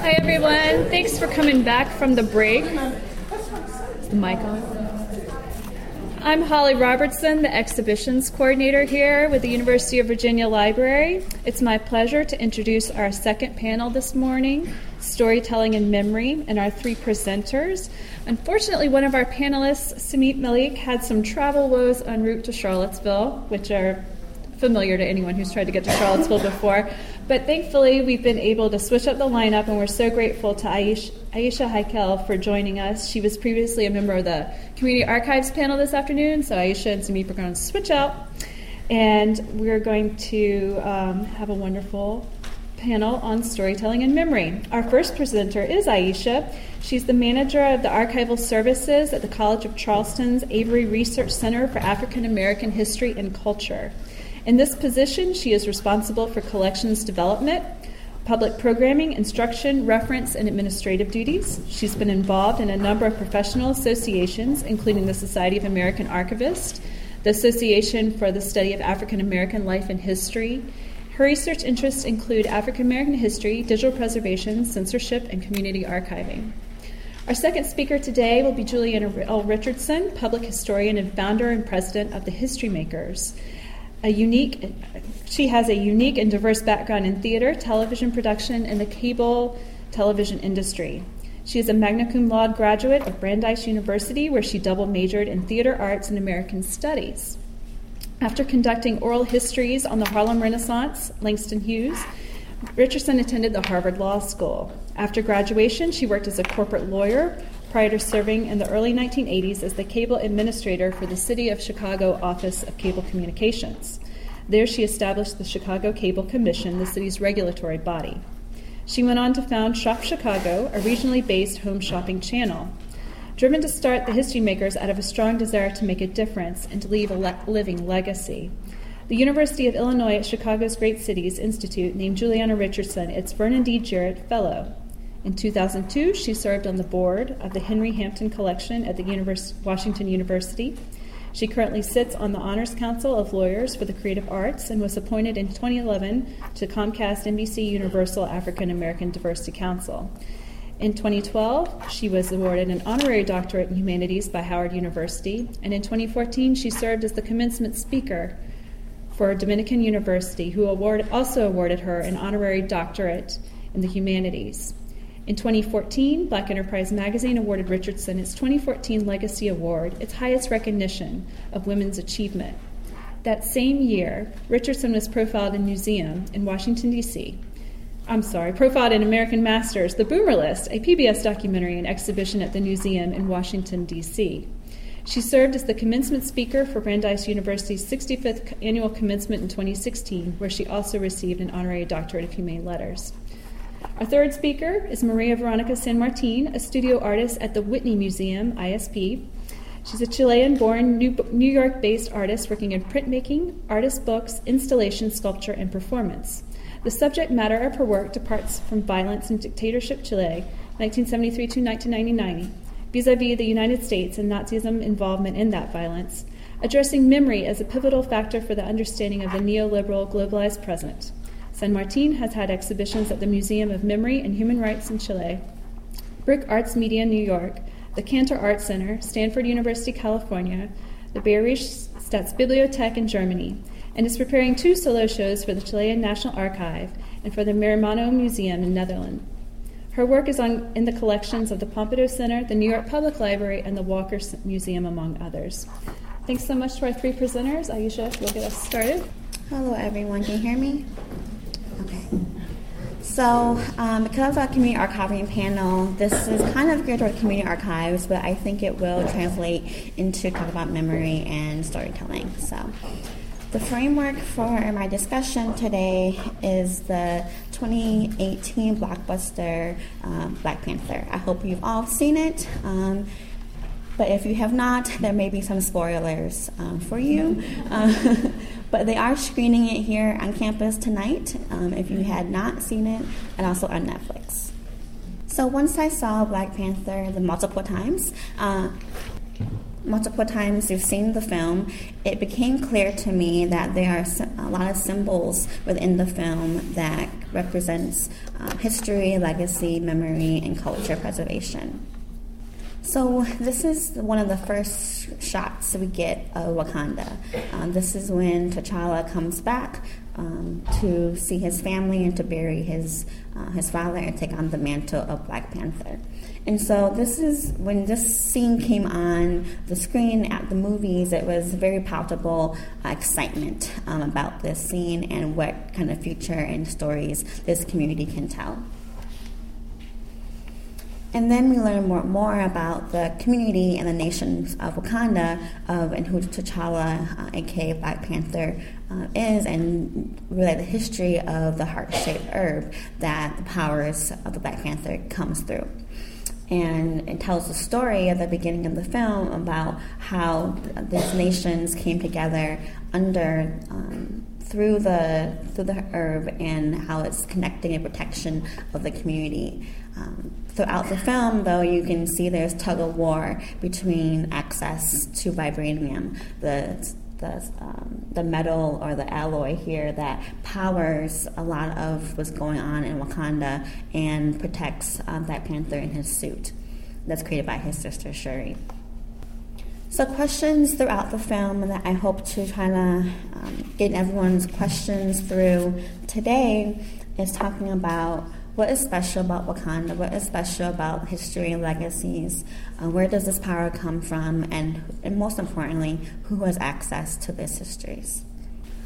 Hi, everyone. Thanks for coming back from the break. Is the mic on? I'm Holly Robertson, the exhibitions coordinator here with the University of Virginia Library. It's my pleasure to introduce our second panel this morning Storytelling and Memory, and our three presenters. Unfortunately, one of our panelists, Samit Malik, had some travel woes en route to Charlottesville, which are familiar to anyone who's tried to get to Charlottesville before. But thankfully, we've been able to switch up the lineup, and we're so grateful to Aisha, Aisha Heikel for joining us. She was previously a member of the Community Archives panel this afternoon, so Aisha and Samit are going to switch out. And we're going to um, have a wonderful panel on storytelling and memory. Our first presenter is Aisha. She's the manager of the archival services at the College of Charleston's Avery Research Center for African American History and Culture. In this position, she is responsible for collections development, public programming, instruction, reference, and administrative duties. She's been involved in a number of professional associations, including the Society of American Archivists, the Association for the Study of African American Life and History. Her research interests include African American history, digital preservation, censorship, and community archiving. Our second speaker today will be Julieanna L. Richardson, public historian and founder and president of the History Makers a unique she has a unique and diverse background in theater, television production, and the cable television industry. She is a magna cum laude graduate of Brandeis University, where she double majored in theater arts and American studies. After conducting oral histories on the Harlem Renaissance, Langston Hughes, Richardson attended the Harvard Law School. After graduation, she worked as a corporate lawyer, prior to serving in the early 1980s as the cable administrator for the City of Chicago Office of Cable Communications. There, she established the Chicago Cable Commission, the city's regulatory body. She went on to found Shop Chicago, a regionally based home shopping channel. Driven to start the History Makers out of a strong desire to make a difference and to leave a le- living legacy, the University of Illinois at Chicago's Great Cities Institute named Julieanna Richardson its Vernon D. Jarrett Fellow. In 2002, she served on the board of the Henry Hampton Collection at the Univers- Washington University. She currently sits on the Honors Council of Lawyers for the Creative Arts and was appointed in 2011 to Comcast NBC Universal African American Diversity Council. In 2012, she was awarded an honorary doctorate in humanities by Howard University, and in 2014, she served as the commencement speaker for Dominican University, who award, also awarded her an honorary doctorate in the humanities. In 2014, Black Enterprise Magazine awarded Richardson its 2014 Legacy Award, its highest recognition of women's achievement. That same year, Richardson was profiled in Museum in Washington, D.C. I'm sorry, profiled in American Masters, The Boomer List, a PBS documentary and exhibition at the museum in Washington, D.C. She served as the commencement speaker for Brandeis University's 65th annual commencement in 2016, where she also received an honorary doctorate of humane letters. Our third speaker is Maria Veronica San Martin, a studio artist at the Whitney Museum, ISP. She's a Chilean born New York based artist working in printmaking, artist books, installation, sculpture, and performance. The subject matter of her work departs from violence and dictatorship Chile, 1973 to 1999, vis a vis the United States and Nazism involvement in that violence, addressing memory as a pivotal factor for the understanding of the neoliberal globalized present. San Martin has had exhibitions at the Museum of Memory and Human Rights in Chile, BRIC Arts Media in New York, the Cantor Art Center, Stanford University, California, the Bayerische Staatsbibliothek in Germany, and is preparing two solo shows for the Chilean National Archive and for the Meermanno Museum in Netherlands. Her work is on, in the collections of the Pompidou Center, the New York Public Library, and the Walker Museum, among others. Thanks so much to our three presenters. If you'll get us started. Hello, everyone. Can you hear me? Okay. So, um, because of our community archiving panel, this is kind of geared toward community archives, but I think it will translate into talk about memory and storytelling. So, the framework for my discussion today is the 2018 blockbuster um, Black Panther. I hope you've all seen it. Um, but if you have not, there may be some spoilers um, for you. Uh, but they are screening it here on campus tonight um, if you had not seen it, and also on Netflix. So once I saw Black Panther the multiple times, uh, multiple times you've seen the film, it became clear to me that there are a lot of symbols within the film that represents uh, history, legacy, memory, and culture preservation. So this is one of the first shots we get of Wakanda. Um, this is when T'Challa comes back um, to see his family and to bury his uh, his father and take on the mantle of Black Panther. And so this is when this scene came on the screen at the movies. It was very palpable uh, excitement um, about this scene and what kind of future and stories this community can tell. And then we learn more, more about the community and the nations of Wakanda, of and who T'Challa, uh, aka Black Panther, uh, is, and really the history of the heart-shaped herb that the powers of the Black Panther comes through. And it tells the story at the beginning of the film about how these nations came together under um, through the through the herb and how it's connecting and protection of the community. Um, throughout the film, though, you can see there's tug of war between access to vibranium, the the, um, the metal or the alloy here that powers a lot of what's going on in Wakanda and protects um, Black Panther in his suit that's created by his sister Shuri. So, questions throughout the film that I hope to try to um, get everyone's questions through today is talking about what is special about Wakanda, what is special about history and legacies, uh, where does this power come from, and, and most importantly, who has access to these histories.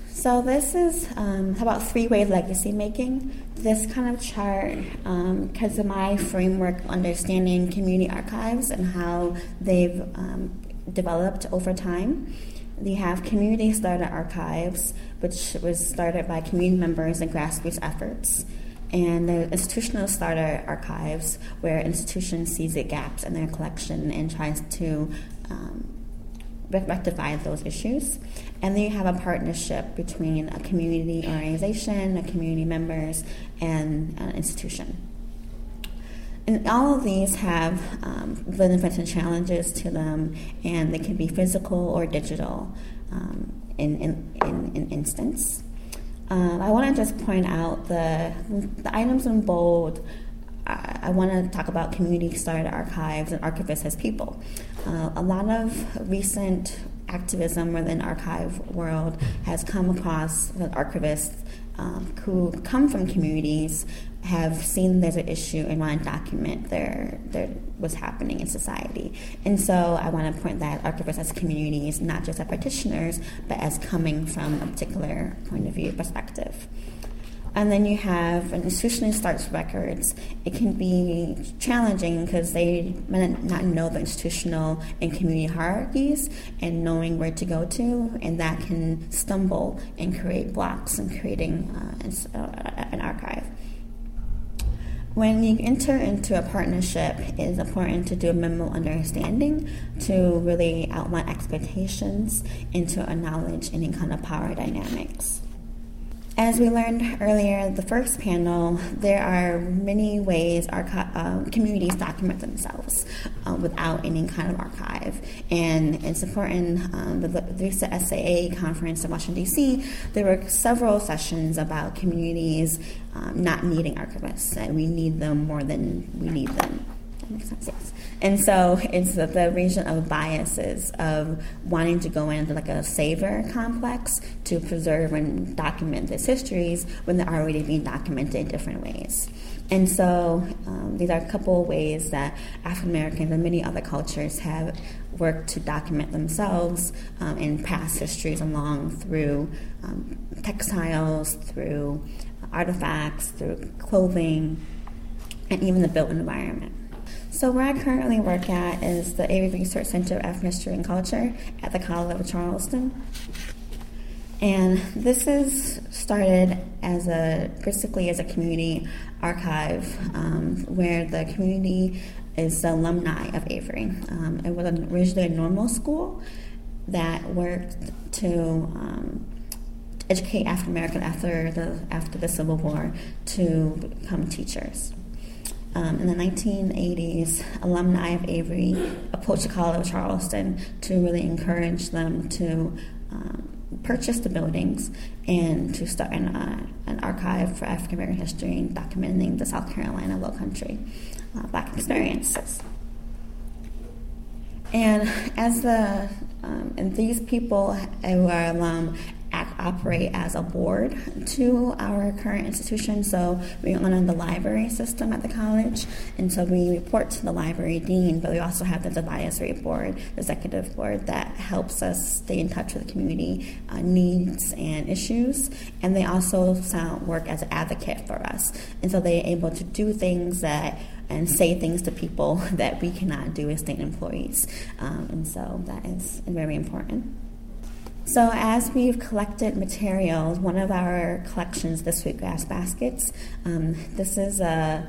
So this is um, about three-way legacy making. This kind of chart, because um, of my framework understanding community archives and how they've um, developed over time. We have community started archives, which was started by community members and grassroots efforts. And the institutional starter archives, where institutions sees the gaps in their collection and tries to um, rectify those issues. And then you have a partnership between a community organization, a community members, and an institution. And all of these have um, and challenges to them, and they can be physical or digital um, in, in, in, in, instance. Um, I want to just point out the, the items in bold. I, I want to talk about community started archives and archivists as people. Uh, a lot of recent activism within archive world has come across the archivists um, who come from communities have seen there's an issue and want to document their, their what's happening in society. And so I want to point that archivists as communities, not just as practitioners, but as coming from a particular point of view perspective. And then you have an institution that starts records. It can be challenging because they might not know the institutional and community hierarchies and knowing where to go to, and that can stumble and create blocks in creating uh, an archive. When you enter into a partnership, it is important to do a memo understanding to really outline expectations and to acknowledge any kind of power dynamics. As we learned earlier, the first panel, there are many ways our uh, communities document themselves uh, without any kind of archive. And in important, um, the, the SAA conference in Washington, D.C., there were several sessions about communities um, not needing archivists, and we need them more than we need them. That makes sense, yes. And so it's the, the region of biases of wanting to go into like a saver complex to preserve and document these histories when they're already being documented in different ways. And so um, these are a couple of ways that African Americans and many other cultures have worked to document themselves um, in past histories along through um, textiles, through artifacts, through clothing, and even the built environment. So where I currently work at is the Avery Research Center of African History and Culture at the College of Charleston. And this is started as a basically as a community archive um, where the community is the alumni of Avery. Um, it was originally a normal school that worked to um, educate African American after the after the Civil War to become teachers. Um, in the 1980s, alumni of Avery approached the College of Charleston to really encourage them to um, purchase the buildings and to start an, uh, an archive for African American history and documenting the South Carolina Low Country uh, Black experiences. And as the um, and these people who are alum act, operate as a board to our current institution. So we run the library system at the college, and so we report to the library dean, but we also have the advisory board, executive board, that helps us stay in touch with the community uh, needs and issues. And they also sound, work as an advocate for us, and so they're able to do things that and say things to people that we cannot do as state employees. Um, and so that is very important. So, as we've collected materials, one of our collections, the sweetgrass baskets, um, this is a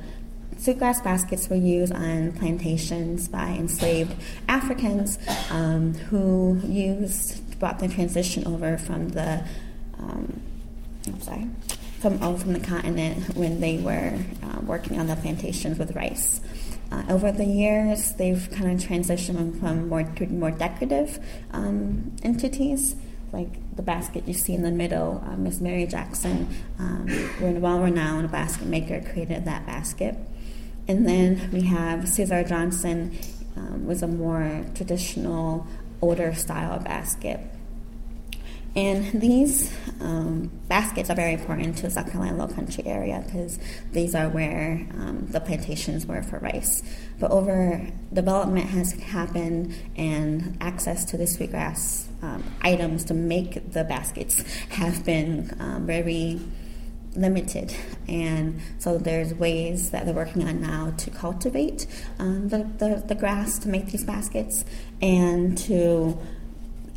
sweetgrass baskets were used on plantations by enslaved Africans um, who used brought the transition over from the um, I'm sorry from oh, from the continent when they were uh, working on the plantations with rice. Uh, over the years, they've kind of transitioned from more to more decorative um, entities, like the basket you see in the middle. Uh, Miss Mary Jackson, um, a well-renowned basket maker, created that basket. And then we have Cesar Johnson, um, was a more traditional, older style basket. And these um, baskets are very important to the South Carolina Low Country area because these are where um, the plantations were for rice. But over development has happened and access to the sweetgrass um, items to make the baskets have been um, very limited. And so there's ways that they're working on now to cultivate um, the, the, the grass to make these baskets and to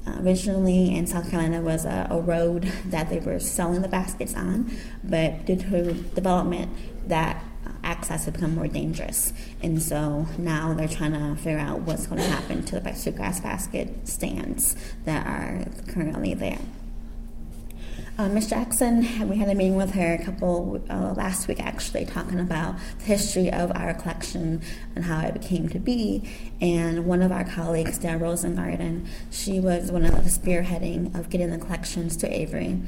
Uh, originally in South Carolina was a, a, road that they were selling the baskets on, but due to development, that uh, access has become more dangerous. And so now they're trying to figure out what's going to happen to the sweetgrass basket stands that are currently there. Uh, Ms. Jackson, we had a meeting with her a couple uh, last week actually, talking about the history of our collection and how it came to be. And one of our colleagues, Dale Rosengarten, she was one of the spearheading of getting the collections to Avery.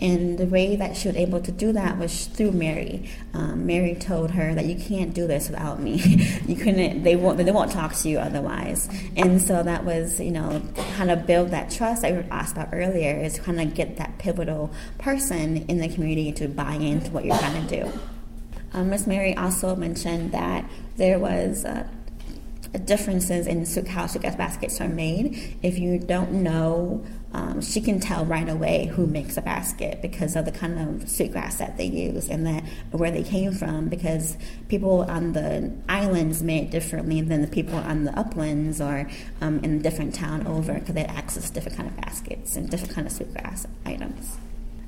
And the way that she was able to do that was through Mary. Um, Mary told her that you can't do this without me. you couldn't. They won't. They won't talk to you otherwise. And so that was, you know, kind of build that trust I asked about earlier. Is kind of get that pivotal person in the community to buy into what you're trying to do. Um, Miss Mary also mentioned that there was. Uh, differences in how sweetgrass baskets are made. If you don't know um, she can tell right away who makes a basket because of the kind of sweetgrass that they use and that where they came from. Because people on the islands made differently than the people on the uplands or um, in a different town over because they had access to different kind of baskets and different kind of sweetgrass items.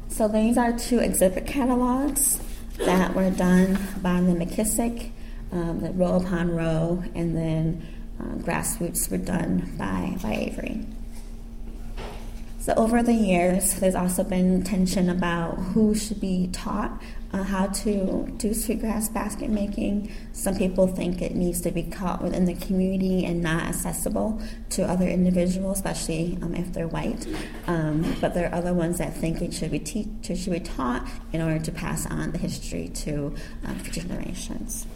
So these are two exhibit catalogs that were done by the McKissick, um, the row upon row, and then uh, grassroots were done by, by Avery. So over the years, there's also been tension about who should be taught uh, how to do sweetgrass basket making. Some people think it needs to be taught within the community and not accessible to other individuals, especially um, if they're white. Um, but there are other ones that think it should be te- should be taught in order to pass on the history to uh, future generations.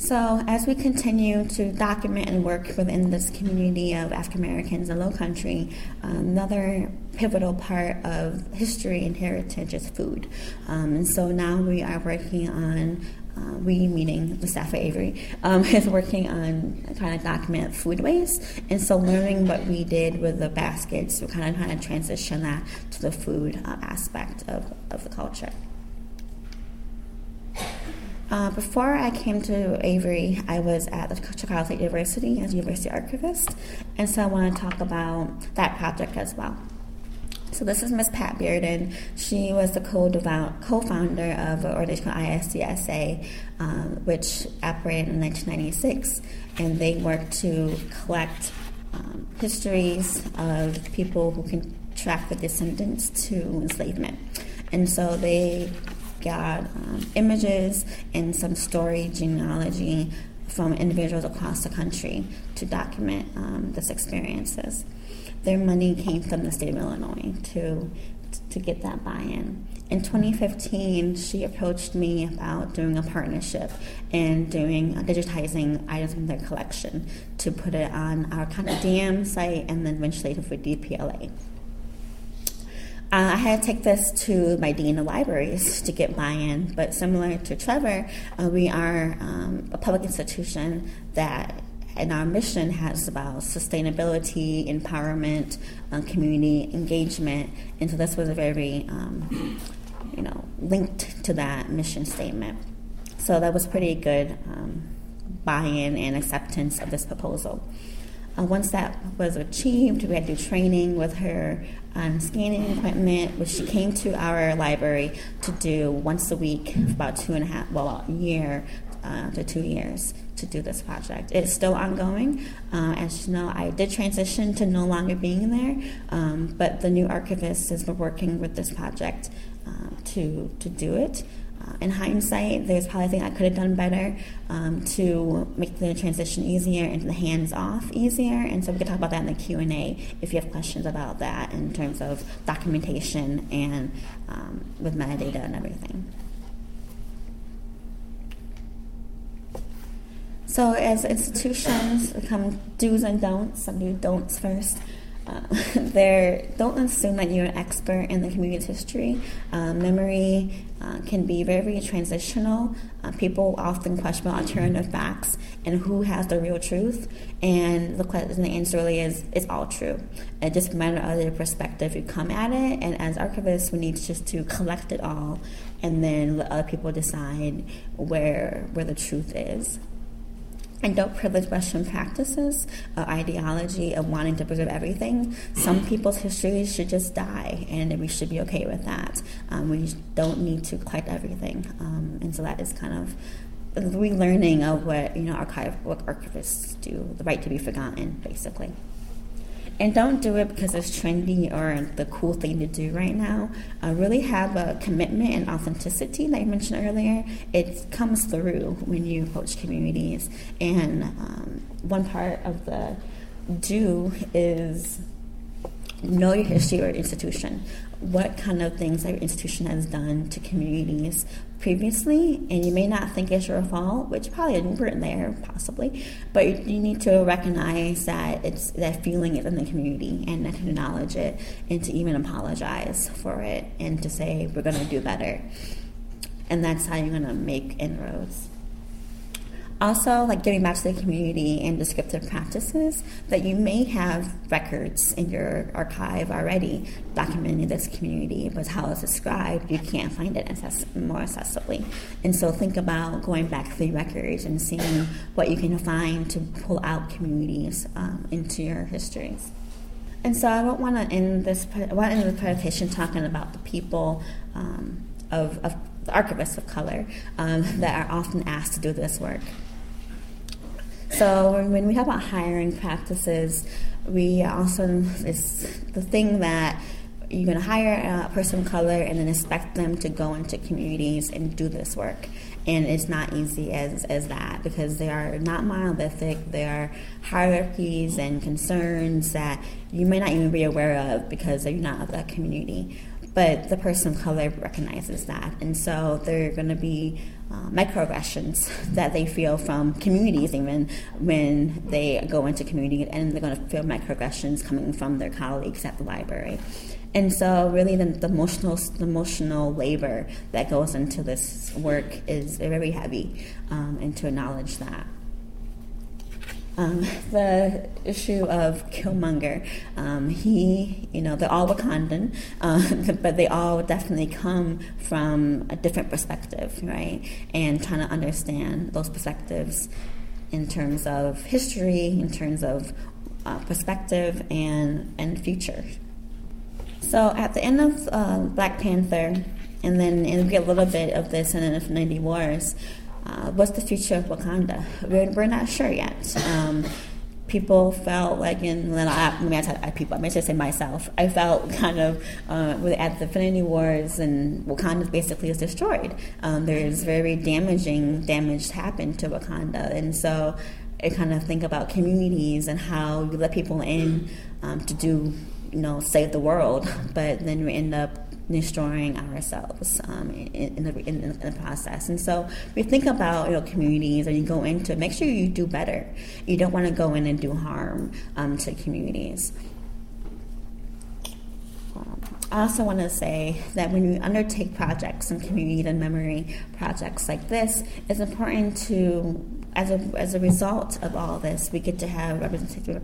So, as we continue to document and work within this community of African Americans in Low Country, another pivotal part of history and heritage is food. Um, and so now we are working on uh, we, meaning at Avery, um, is working on trying to document food waste. And so, learning what we did with the baskets, we're kind of trying to transition that to the food uh, aspect of, of the culture. Uh, before I came to Avery, I was at the Chicago State University as a University Archivist, and so I want to talk about that project as well. So this is Miss Pat Bearden. She was the co-founder of an organization called ISCSA, um, which operated in 1996, and they worked to collect um, histories of people who can track the descendants to enslavement. And so they got um, images and some story genealogy from individuals across the country to document um, this experiences. Their money came from the state of Illinois to to get that buy-in. In 2015, she approached me about doing a partnership and doing uh, digitizing items from their collection to put it on our CONTENTdm site and then eventually for DPLA. Uh, I had to take this to my dean of libraries to get buy-in, but similar to Trevor, uh, we are um, a public institution that and our mission has about sustainability, empowerment, uh, community engagement, and so this was very, um, you know, linked to that mission statement. So that was pretty good um, buy-in and acceptance of this proposal. Uh, once that was achieved, we had to do training with her on scanning equipment, which she came to our library to do once a week for about two and a half, well, a year uh, to two years to do this project. It's still ongoing. Uh, as you know, I did transition to no longer being there, um, but the new archivist has been working with this project uh, to, to do it. Uh, in hindsight, there's probably things I could have done better um, to make the transition easier and the hands-off easier. And so we can talk about that in the Q and A if you have questions about that in terms of documentation and um, with metadata and everything. So, as institutions come do's and don'ts, some do don'ts first. Uh, there, don't assume that you're an expert in the community's history. Uh, memory uh, can be very, very transitional. Uh, people often question alternative facts and who has the real truth. And the question, the answer really is it's all true. It just matters of the perspective you come at it. And as archivists, we need just to collect it all and then let other people decide where where the truth is and don't privilege Western practices or ideology of wanting to preserve everything. Some people's histories should just die, and we should be okay with that. Um, we don't need to collect everything, um, and so that is kind of the relearning of what you know archive what archivists do, the right to be forgotten, basically. And don't do it because it's trendy or the cool thing to do right now. Uh, really have a commitment and authenticity, like I mentioned earlier. It comes through when you approach communities. And um, one part of the do is know your history or institution. What kind of things that your institution has done to communities previously, and you may not think it's your fault, which probably weren't there, possibly, but you, you, need to recognize that it's that feeling is in the community and to acknowledge it and to even apologize for it and to say we're going to do better. And that's how you're going to make inroads. Also, like giving back to the community and descriptive practices that you may have records in your archive already documenting this community, but how it's described, you can't find it access- more accessibly. And so think about going back through records and seeing what you can find to pull out communities um, into your histories. And so I don't want to end this. I want to end the presentation talking about the people um, of, of the archivists of color um, that are often asked to do this work. So when we talk about hiring practices, we also it's the thing that you're going to hire a person of color and then expect them to go into communities and do this work. And it's not easy as, as that because they are not monolithic. There are hierarchies and concerns that you may not even be aware of because you're not of that community. But the person of color recognizes that. And so they're going to be uh, microaggressions that they feel from communities, even when they go into community, and they're going to feel microaggressions coming from their colleagues at the library. And so, really, the, the, emotional the emotional labor that goes into this work is very heavy, um, and to acknowledge that. Um, the issue of Killmonger, um, he, you know, they're all Wakandan, uh, but they all definitely come from a different perspective, right? And trying to understand those perspectives in terms of history, in terms of uh, perspective, and and future. So at the end of uh, Black Panther, and then and we get a little bit of this in Infinity Wars uh, what's the future of Wakanda? We're, we're not sure yet. Um, people felt like in when I, I mean, I, I people, I may just say myself, I felt kind of uh, at the Infinity Wars and Wakanda basically is destroyed. Um, there's very damaging damage happened to Wakanda, and so I kind of think about communities and how you let people in um, to do, you know, save the world, but then you end up destroying ourselves um, in, in, the, in, in, the, process. And so we think about you know communities and you go into it, make sure you do better. You don't want to go in and do harm um, to communities. Um, I also want to say that when you undertake projects and community and memory projects like this, it's important to as a, as a result of all this, we get to have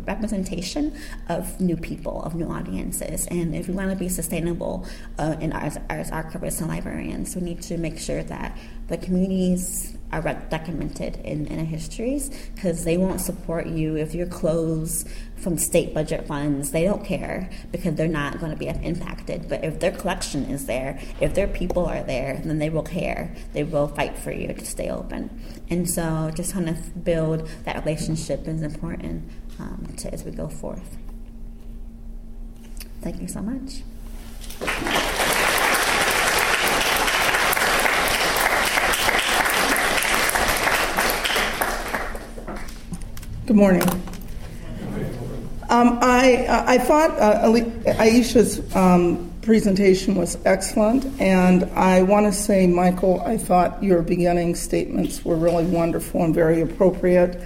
representation of new people, of new audiences. And if we want to be sustainable uh, in our, as archivists and librarians, we need to make sure that the communities are documented in, in histories because they won't support you if you're closed from state budget funds. They don't care because they're not going to be impacted. But if their collection is there, if their people are there, then they will care. They will fight for you to stay open. And so just kind of build that relationship is important um, to, as we go forth. Thank you so much. Good morning. Um, I, I thought uh, Aisha's um, presentation was excellent, and I want to say, Michael, I thought your beginning statements were really wonderful and very appropriate.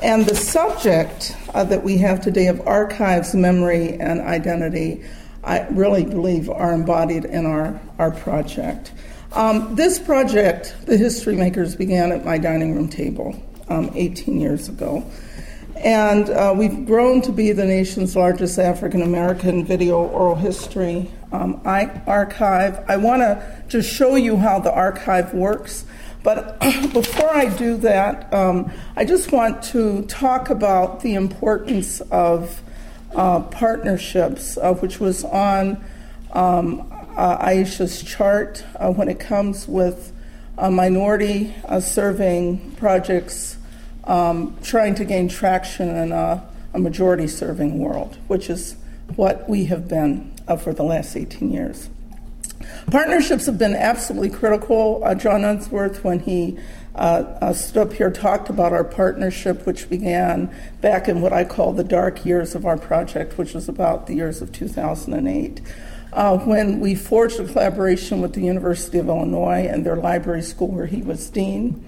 And the subject uh, that we have today of archives, memory, and identity, I really believe are embodied in our, our project. Um, this project, The History Makers, began at my dining room table um, 18 years ago. And uh, we've grown to be the nation's largest African American video oral history um, archive. I want to just show you how the archive works. But before I do that, um, I just want to talk about the importance of uh, partnerships, uh, which was on um, uh, Aisha's chart uh, when it comes with minority uh, serving projects um, trying to gain traction in a, a, majority serving world, which is what we have been uh, for the last 18 years. Partnerships have been absolutely critical. Uh, John Unsworth, when he uh, uh, stood up here, talked about our partnership, which began back in what I call the dark years of our project, which was about the years of 2008. Uh, when we forged a collaboration with the University of Illinois and their library school, where he was dean.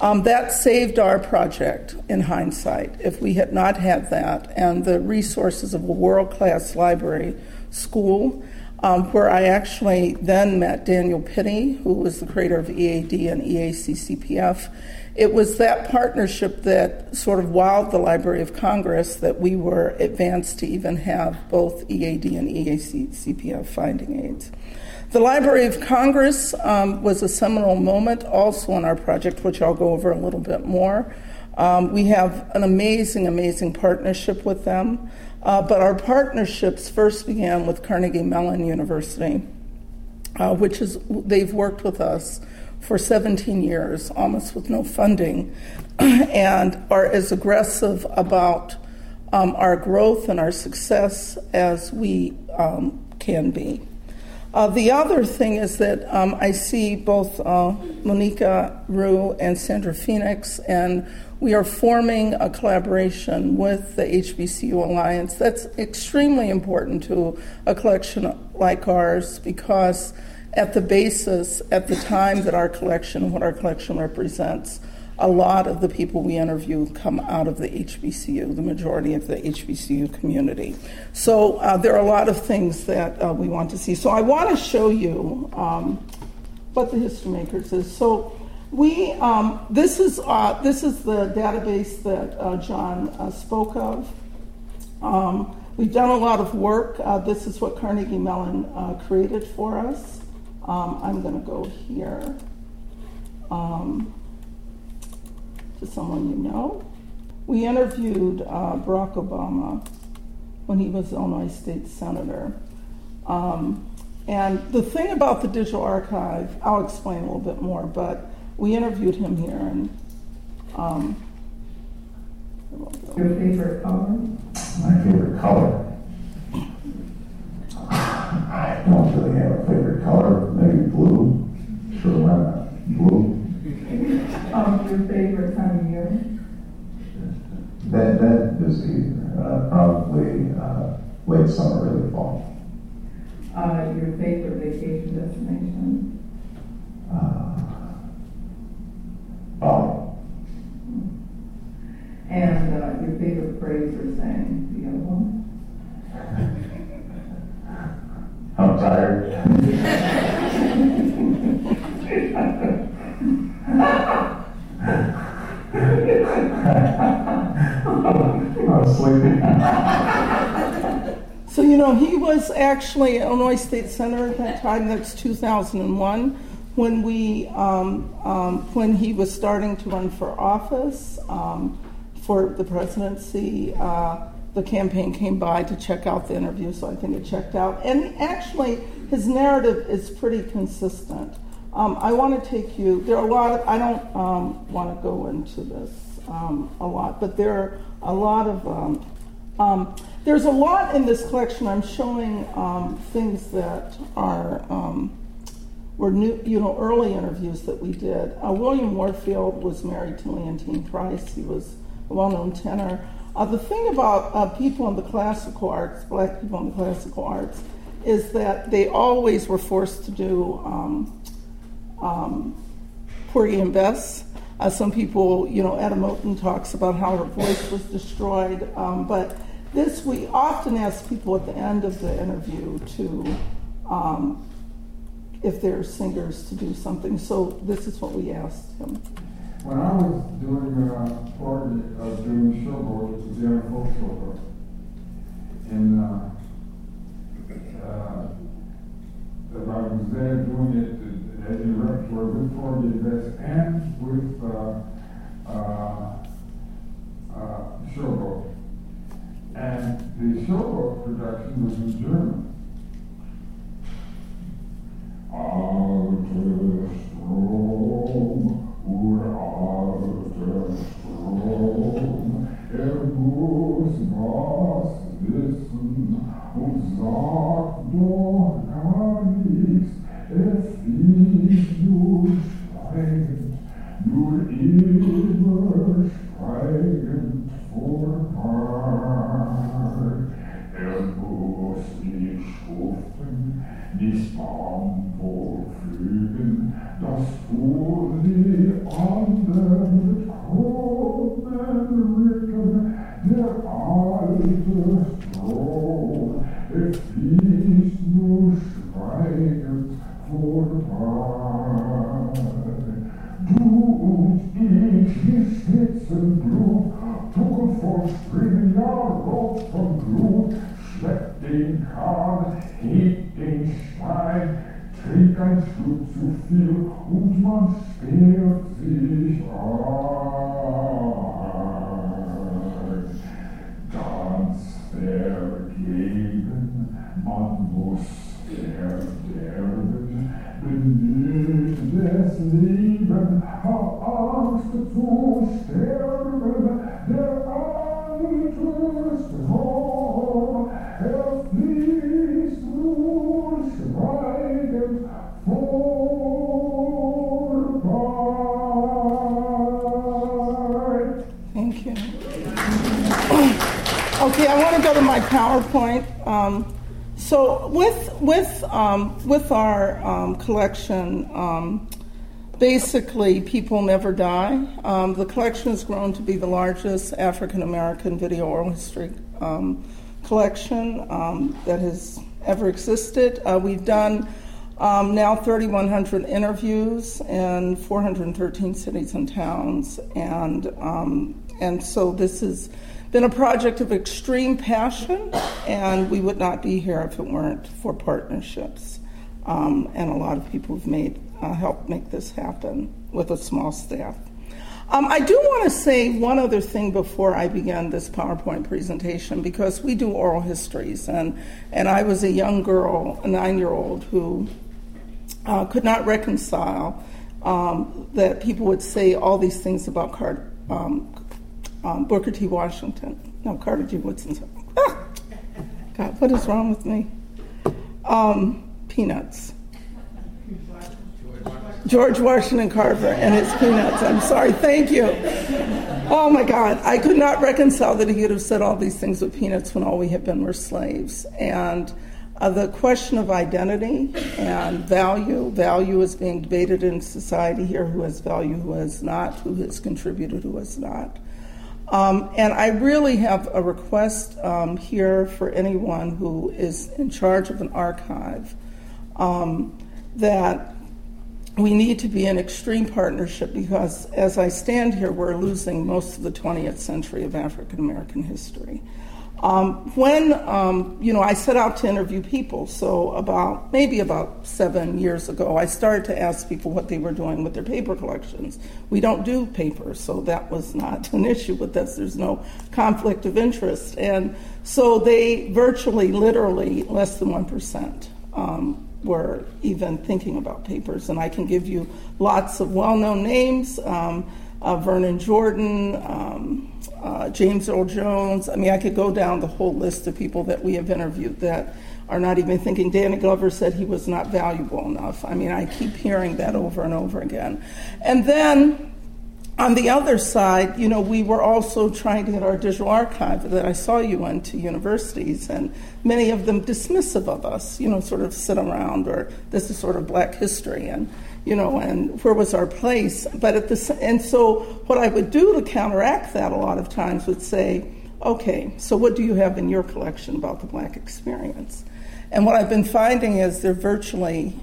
Um, that saved our project in hindsight. If we had not had that and the resources of a world class library school, um, where I actually then met Daniel Pitti, who was the creator of EAD and EACCPF. It was that partnership that sort of wowed the Library of Congress that we were advanced to even have both EAD and EACCPF finding aids. The Library of Congress um, was a seminal moment also in our project, which I'll go over a little bit more. Um, we have an amazing, amazing partnership with them. Uh, but our partnerships first began with Carnegie Mellon University, uh, which is they've worked with us for 17 years, almost with no funding, and are as aggressive about um, our growth and our success as we um, can be. Uh, the other thing is that um, I see both uh, Monika Rhue and Sandra Phoenix, and we are forming a collaboration with the HBCU Alliance. That's extremely important to a collection like ours because, at the basis, at the time that our collection, what our collection represents, a lot of the people we interview come out of the HBCU, the majority of the HBCU community. So uh, there are a lot of things that uh, we want to see. So I want to show you um, what the History Makers is. So we um, this is uh, this is the database that uh, John uh, spoke of. Um, we've done a lot of work. Uh, this is what Carnegie Mellon created for us. Um, I'm going to go here. To someone you know. We interviewed uh, Barack Obama when he was Illinois State Senator. Um, and the thing about the digital archive, I'll explain a little bit more, but we interviewed him here, and um, Your favorite color? My favorite color? I don't really have a favorite color. Maybe blue. Sure, why not? Blue. Um, your favorite time of year? That, that is easy. Uh, probably uh, late summer, early fall. Uh, your favorite vacation destination? Uh, Bali. And uh, your favorite phrase or saying? Do you have one? I'm tired. I'm sleepy. So, you know, he was actually Illinois State Senator at that time. That's 2001 when we um, um, when he was starting to run for office um, for the presidency. Uh, the campaign came by to check out the interview, so I think it checked out. And actually, his narrative is pretty consistent. Um, I want to take you. There are a lot. Of, I don't um, want to go into this um, a lot, but there are a lot of. Um, um, there's a lot in this collection. I'm showing um, things that are were new, you know, early interviews that we did. Uh, William Warfield was married to Leontyne Price. He was a well-known tenor. Uh, the thing about uh, people in the classical arts, black people in the classical arts, is that they always were forced to do um, and Bess. Uh, some people, you know, Etta Moten talks about how her voice was destroyed, um, but this we often ask people at the end of the interview to, um, if they're singers, to do something. So this is what we asked him. When I was doing a part of doing showboat, it was the folk showboat. And uh, uh, I was there doing it as a repertoire with Porgy Bess and with uh, uh, uh, showboat. And the showboat production was in German. Alte Strom uralter Strom, er muss was wissen und sagt doch gar nichts, es ist nur schweigend, nur immer schweigend vorbei. Er muss die Schuften, des Bambo Woflügen, das vor die anderen vergeben, man muss verderben, benötigt das Leben, hab Angst zu sterben, PowerPoint. Um, so with with um, with our um, collection, um, basically, people never die. Um, the collection has grown to be the largest African American video oral history collection that has ever existed. Uh, we've done um, now 3,100 interviews in 413 cities and towns, and um, and so this has been a project of extreme passion, and we would not be here if it weren't for partnerships. Um, and a lot of people have made uh, helped make this happen with a small staff. Um, I do want to say one other thing before I begin this PowerPoint presentation because we do oral histories, and, and I was a young girl, a nine year old, who uh, could not reconcile um, that people would say all these things about card, um, um, Booker T. Washington. No, Carter G. Woodson. Ah! God, what is wrong with me? Um, peanuts. George Washington Carver and his peanuts. I'm sorry. Thank you. Oh my God. I could not reconcile that he could have said all these things with peanuts when all we had been were slaves. And uh, the question of identity and value value is being debated in society here who has value, who has not, who has contributed, who has not. Um, and I really have a request um, here for anyone who is in charge of an archive um, that we need to be in extreme partnership because as I stand here, we're losing most of the 20th century of African American history. Um, when um, you know, I set out to interview people. So about maybe about seven years ago, I started to ask people what they were doing with their paper collections. We don't do paper, so that was not an issue with us. There's no conflict of interest, and so they virtually, literally, less than one percent um, were even thinking about papers. And I can give you lots of well known names um, uh, Vernon Jordan, um, uh, James Earl Jones. I mean, I could go down the whole list of people that we have interviewed that are not even thinking. Danny Glover said he was not valuable enough. I mean, I keep hearing that over and over again. And then on the other side, you know, we were also trying to get our digital archive that I saw you went to universities, and many of them dismissive of us, you know, sort of sit around or this is sort of black history, and you know, and where was our place? But at the and so what I would do to counteract that a lot of times would say, okay, so what do you have in your collection about the black experience? And what I've been finding is they're virtually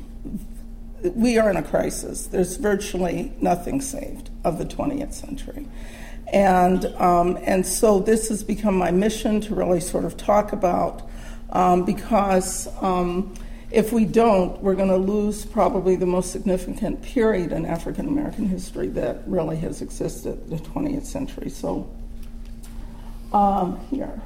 we are in a crisis. There's virtually nothing saved of the 20th century. And, um, and so this has become my mission to really sort of talk about um, because um, if we don't, we're going to lose probably the most significant period in African American history that really has existed the 20th century. So, um, here.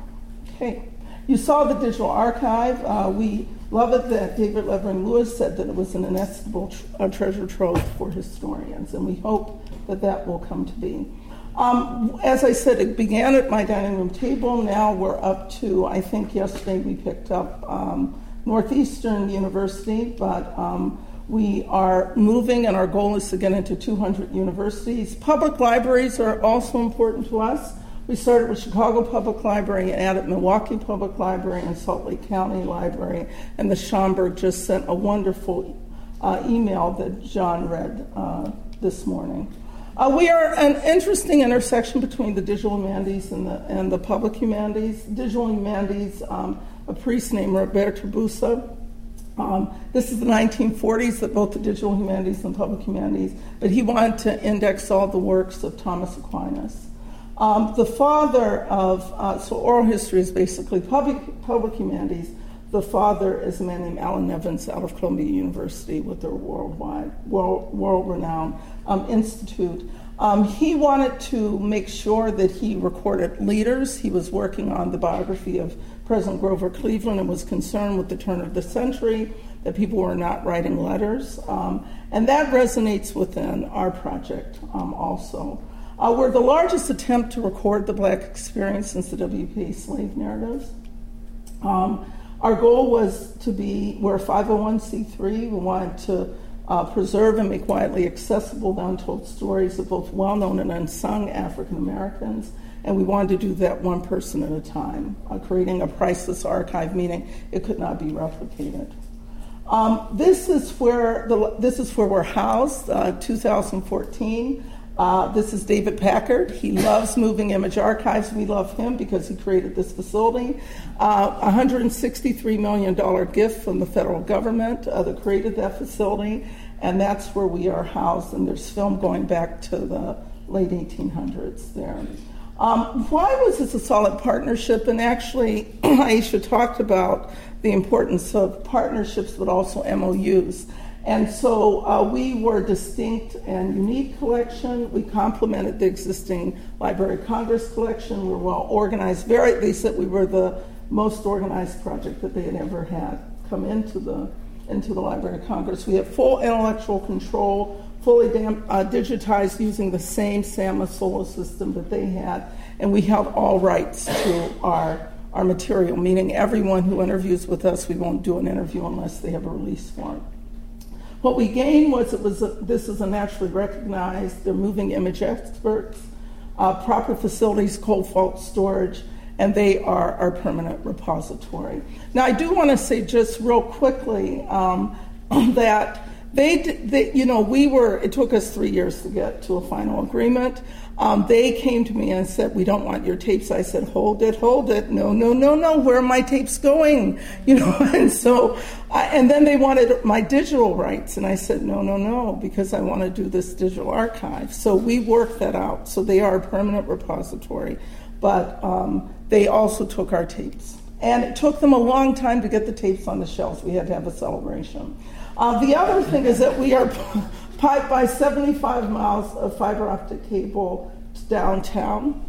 Okay. You saw the digital archive. Uh, we love it that David Levering Lewis said that it was an inestimable tr- treasure trove for historians, and we hope that that will come to be. Um, as I said, it began at my dining room table. Now we're up to, I think yesterday we picked up um, Northeastern University, but um, we are moving, and our goal is to get into 200 universities. Public libraries are also important to us. We started with Chicago Public Library and added Milwaukee Public Library and Salt Lake County Library, and the Schomburg just sent a wonderful uh, email that John read uh, this morning. Uh, we are an interesting intersection between the digital humanities and the, and the public humanities. Digital humanities, um, a priest named Roberto Busa. Um, this is the 1940s that both the digital humanities and public humanities, but he wanted to index all the works of Thomas Aquinas. Um, the father of, uh, so oral history is basically public, public humanities. The father is a man named Allan Nevins out of Columbia University with their worldwide, world, world renowned um, institute. Um, he wanted to make sure that he recorded leaders. He was working on the biography of President Grover Cleveland and was concerned with the turn of the century that people were not writing letters. Um, and that resonates within our project um, also. Uh, we're the largest attempt to record the black experience since the WPA slave narratives. Um, our goal was to be, we're 501c3, we wanted to uh, preserve and make widely accessible the untold stories of both well known and unsung African Americans. And we wanted to do that one person at a time, uh, creating a priceless archive, meaning it could not be replicated. Um, this is where the, this is where we're housed. Uh, 2014. Uh, this is David Packard. He loves moving image archives. We love him because he created this facility. Uh, $163 million gift from the federal government uh, that created that facility, and that's where we are housed. And there's film going back to the late 1800s there. Um, why was this a solid partnership? And actually, Aisha talked about the importance of partnerships, but also MOUs. And so uh, we were a distinct and unique collection. We complemented the existing Library of Congress collection. We were well organized. Very, they said we were the most organized project that they had ever had come into the into the Library of Congress. We have full intellectual control, fully dam- uh, digitized using the same SAMMA Solo system that they had, and we held all rights to our our material, meaning everyone who interviews with us, we won't do an interview unless they have a release form. What we gained was it was a, this is a naturally recognized, they're moving image experts, uh, proper facilities, cold fault storage, and they are our permanent repository. Now, I do want to say just real quickly um, that they, they, you know, we were, it took us three years to get to a final agreement. Um, they came to me and said, We don't want your tapes. I said, Hold it, hold it. No, no, no, no. Where are my tapes going? You know, and so, I, and then they wanted my digital rights. And I said, No, no, no, because I want to do this digital archive. So we worked that out. So they are a permanent repository. But um, they also took our tapes. And it took them a long time to get the tapes on the shelves. We had to have a celebration. Uh, the other thing is that we are piped by 75 miles of fiber optic cable downtown.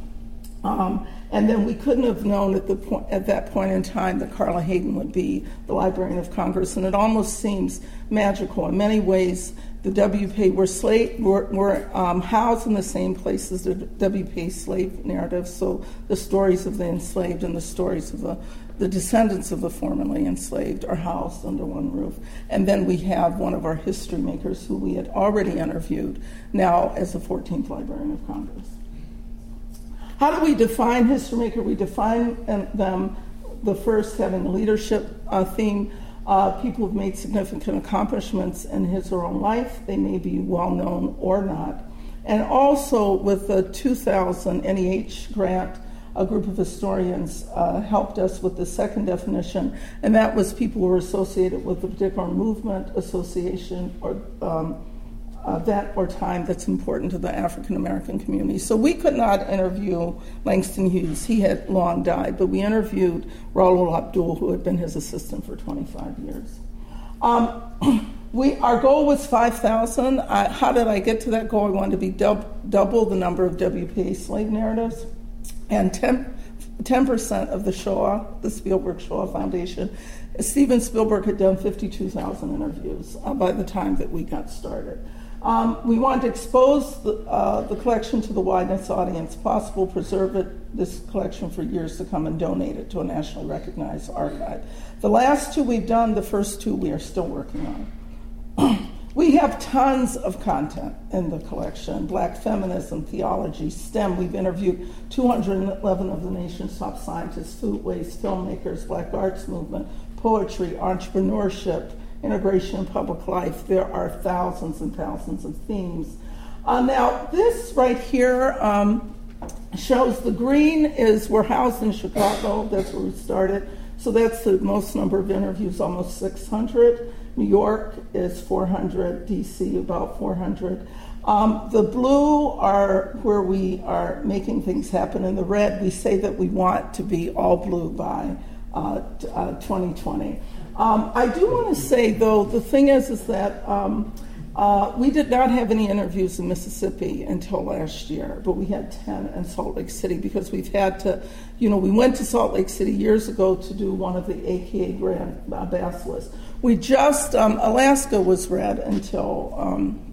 Um, and then we couldn't have known at, the point, at that point in time that Carla Hayden would be the Librarian of Congress. And it almost seems magical. In many ways, the WPA were, slave, were, were um, housed in the same place as the WPA slave narrative. So the stories of the enslaved and the stories of the the descendants of the formerly enslaved are housed under one roof. And then we have one of our history makers who we had already interviewed, now as the 14th Librarian of Congress. How do we define history maker? We define them, the first having a leadership uh, theme. Uh, people have made significant accomplishments in his or her own life. They may be well known or not. And also with the 2000 NEH grant, a group of historians uh, helped us with the second definition, and that was people who were associated with a particular movement, association, or um, event or time that's important to the African American community. So we could not interview Langston Hughes. He had long died, but we interviewed Raoul Abdul, who had been his assistant for 25 years. Um, we, our goal was 5,000. How did I get to that goal? I wanted to be dub, double the number of WPA slave narratives and 10, percent of the Shoah, the Spielberg Shoah Foundation. Steven Spielberg had done 52,000 interviews uh, by the time that we got started. Um, we want to expose the, uh, the, collection to the widest audience possible, preserve it, this collection for years to come, and donate it to a nationally recognized archive. The last two we've done, the first two we are still working on. We have tons of content in the collection Black feminism, theology, STEM. We've interviewed 211 of the nation's top scientists, food waste, filmmakers, Black arts movement, poetry, entrepreneurship, integration in public life. There are thousands and thousands of themes. Uh, now, this right here um, shows the green is we're housed in Chicago. That's where we started. So that's the most number of interviews, almost 600. New York is 400, DC about 400. Um, the blue are where we are making things happen. In the red, we say that we want to be all blue by uh, uh, 2020. Um, I do want to say, though, the thing is, is that um, uh, we did not have any interviews in Mississippi until last year, but we had 10 in Salt Lake City because we've had to, you know, we went to Salt Lake City years ago to do one of the AKA Grand uh, Basileus. We just, um, Alaska was read until um,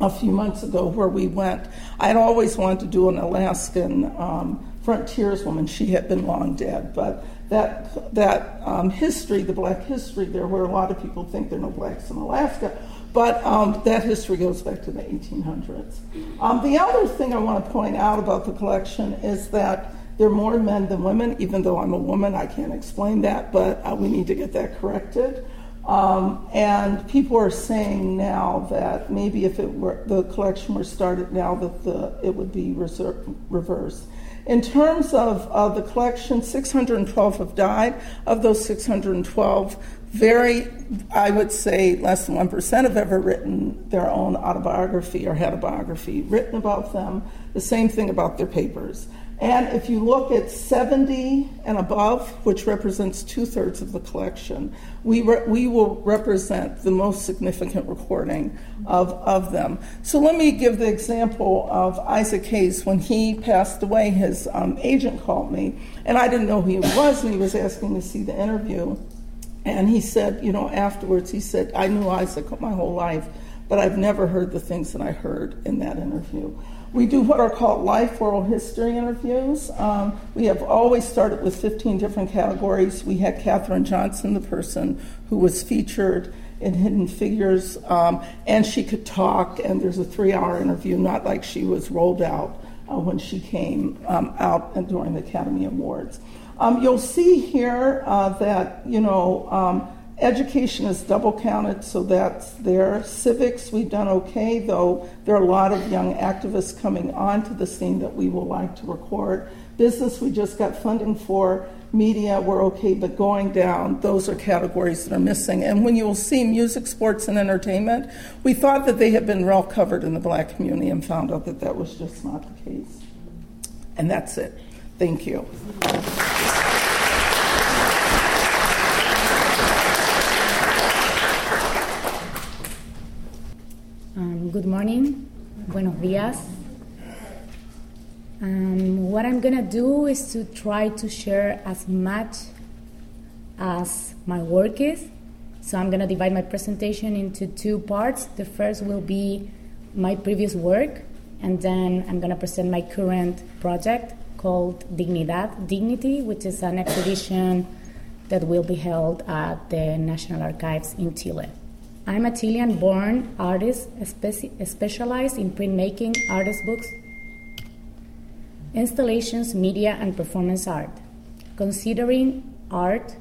a few months ago where we went. I'd always wanted to do an Alaskan um, frontierswoman. She had been long dead, but that, that um, history, the black history there, where a lot of people think there are no blacks in Alaska, but um, that history goes back to the 1800s. Um, the other thing I want to point out about the collection is that there are more men than women, even though I'm a woman, I can't explain that, but uh, we need to get that corrected. Um, and people are saying now that maybe if it were the collection were started now, that the it would be reversed. In terms of the collection, 612 have died. Of those 612, very, I would say, less than 1% have ever written their own autobiography or had a biography written about them. The same thing about their papers. And if you look at 70 and above, which represents two thirds of the collection, we, re- we will represent the most significant recording of, of them. So let me give the example of Isaac Hayes. When he passed away, his um, agent called me, and I didn't know who he was, and he was asking to see the interview. And he said, you know, afterwards, he said, I knew Isaac my whole life but I've never heard the things that I heard in that interview. We do what are called life oral history interviews. Um, we have always started with 15 different categories. We had Katherine Johnson, the person who was featured in Hidden Figures, um, and she could talk, and there's a three hour interview, not like she was rolled out uh, when she came um, out during the Academy Awards. Um, you'll see here uh, that, you know, um, education is double counted, so that's there. Civics, we've done okay, though there are a lot of young activists coming onto the scene that we will like to record. Business, we just got funding for. Media, we're okay, but going down, those are categories that are missing. And when you'll see music, sports, and entertainment, we thought that they had been well covered in the black community and found out that that was just not the case. And that's it. Thank you. Um, good morning. Buenos días. Um, what I'm gonna do is to try to share as much as my work is. So I'm gonna divide my presentation into two parts. The first will be my previous work, and then I'm gonna present my current project called Dignidad, Dignity, which is an exhibition that will be held at the National Archives in Chile. I'm a Chilean born artist speci- specialized in printmaking, artist books, installations, media, and performance art. Considering art,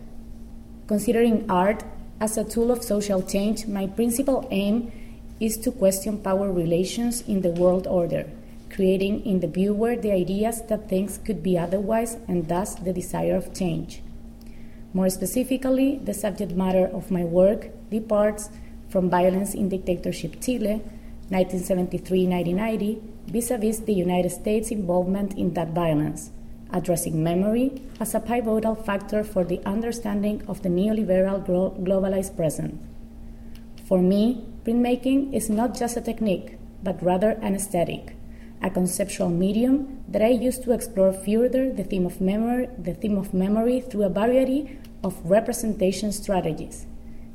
considering art as a tool of social change, my principal aim is to question power relations in the world order, creating in the viewer the ideas that things could be otherwise and thus the desire of change. More specifically, the subject matter of my work departs from violence in dictatorship Chile, 1973 1990, vis a vis the United States' involvement in that violence, addressing memory as a pivotal factor for the understanding of the neoliberal glo- globalized present. For me, printmaking is not just a technique, but rather an aesthetic, a conceptual medium that I use to explore further the theme of memory, the theme of memory through a variety of representation strategies.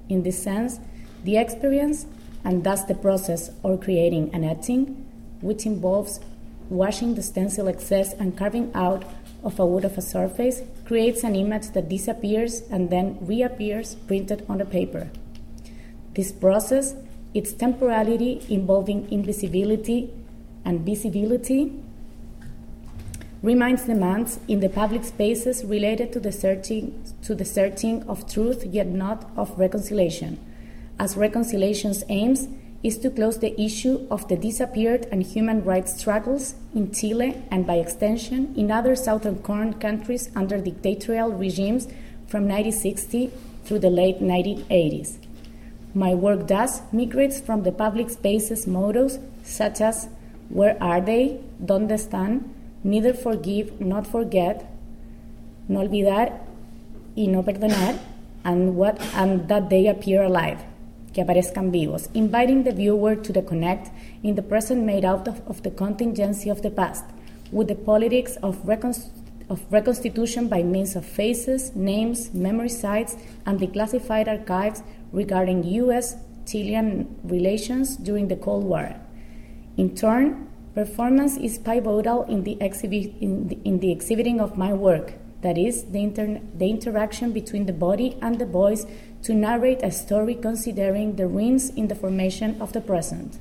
In this sense, the experience, and thus the process of creating an etching, which involves washing the stencil excess and carving out of a wood of a surface, creates an image that disappears and then reappears printed on the paper. This process, its temporality involving invisibility and visibility, reminds demands in the public spaces related to the searching to the searching of truth yet not of reconciliation as reconciliation's aims is to close the issue of the disappeared and human rights struggles in Chile and by extension in other southern Cone countries under dictatorial regimes from 1960 through the late 1980s. My work thus migrates from the public spaces mottos such as where are they, donde están, neither forgive, not forget, no olvidar y no perdonar, and, what, and that they appear alive que aparezcan vivos, inviting the viewer to the connect in the present made out of, of the contingency of the past, with the politics of, of reconstitution by means of faces, names, memory sites, and declassified archives regarding U.S. Chilean relations during the Cold War. In turn, performance is pivotal in the, in the, in the exhibiting of my work, that is, the, the interaction between the body and the voice to narrate a story considering the ruins in the formation of the present.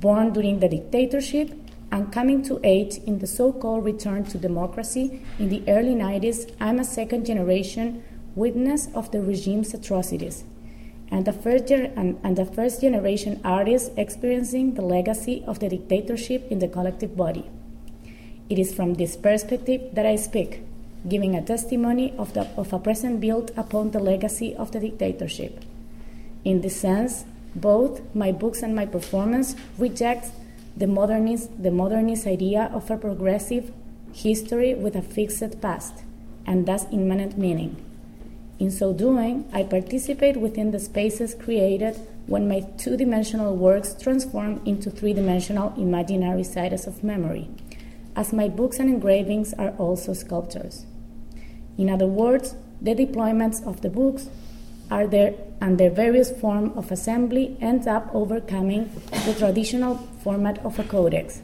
Born during the dictatorship and coming to age in the so called return to democracy in the early 90s, I'm a second generation witness of the regime's atrocities and a first, and, and first generation artist experiencing the legacy of the dictatorship in the collective body. It is from this perspective that I speak, giving a testimony of, the, of a present built upon the legacy of the dictatorship. In this sense, both my books and my performance reject the modernist, the modernist idea of a progressive history with a fixed past, and thus immanent meaning. In so doing, I participate within the spaces created when my two dimensional works transform into three dimensional imaginary sites of memory, as my books and engravings are also sculptures. In other words, the deployments of the books are there and their various form of assembly end up overcoming the traditional format of a codex,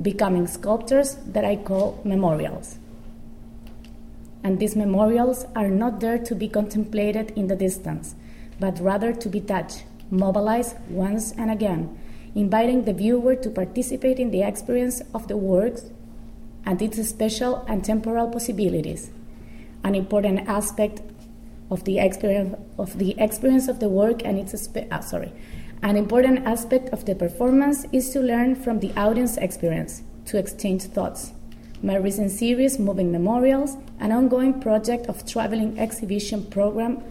becoming sculptures that I call memorials. And these memorials are not there to be contemplated in the distance, but rather to be touched, mobilized once and again, inviting the viewer to participate in the experience of the works and its special and temporal possibilities. An important aspect of the experience of the experience of the work and its ah, sorry. An important aspect of the performance is to learn from the audience experience, to exchange thoughts. My recent series, Moving Memorials, an ongoing project of traveling exhibition program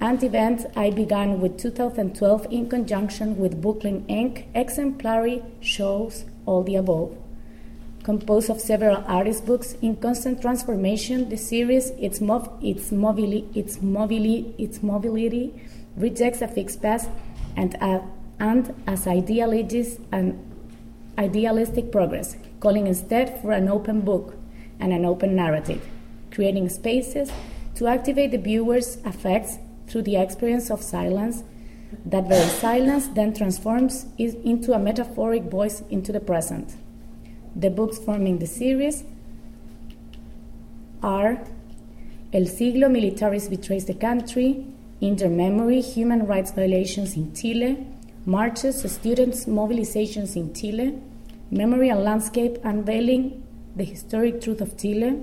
and event I began with 2012 in conjunction with Brooklyn Inc. exemplary shows all the above. Composed of several artist books in constant transformation, the series, its, mov- its, mobili- its, mobili- its mobility, rejects a fixed past and, uh, and as idealistic, an idealistic progress, calling instead for an open book and an open narrative, creating spaces to activate the viewer's affects through the experience of silence. That very silence then transforms into a metaphoric voice into the present. The books forming the series are El Siglo Militaris Betrays the Country, Inter Memory Human Rights Violations in Chile, Marches, Students' Mobilizations in Chile, Memory and Landscape Unveiling the Historic Truth of Chile,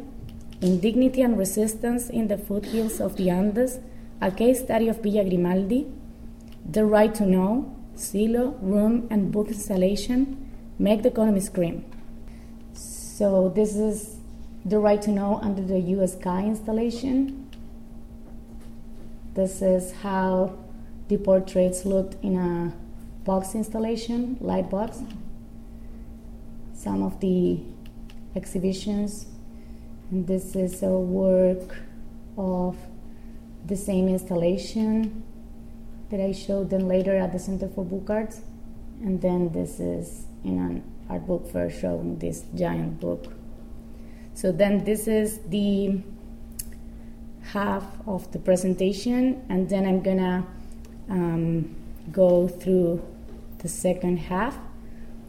Indignity and Resistance in the Foothills of the Andes, a case study of Villa Grimaldi, The Right to Know, Silo, Room, and Book Installation, Make the Economy Scream. So this is the right to know under the US Sky installation. This is how the portraits looked in a box installation, light box. Some of the exhibitions, and this is a work of the same installation that I showed them later at the Center for Book Arts. And then this is in an art book fair showing this giant book. So then this is the half of the presentation, and then I'm gonna um, go through the second half,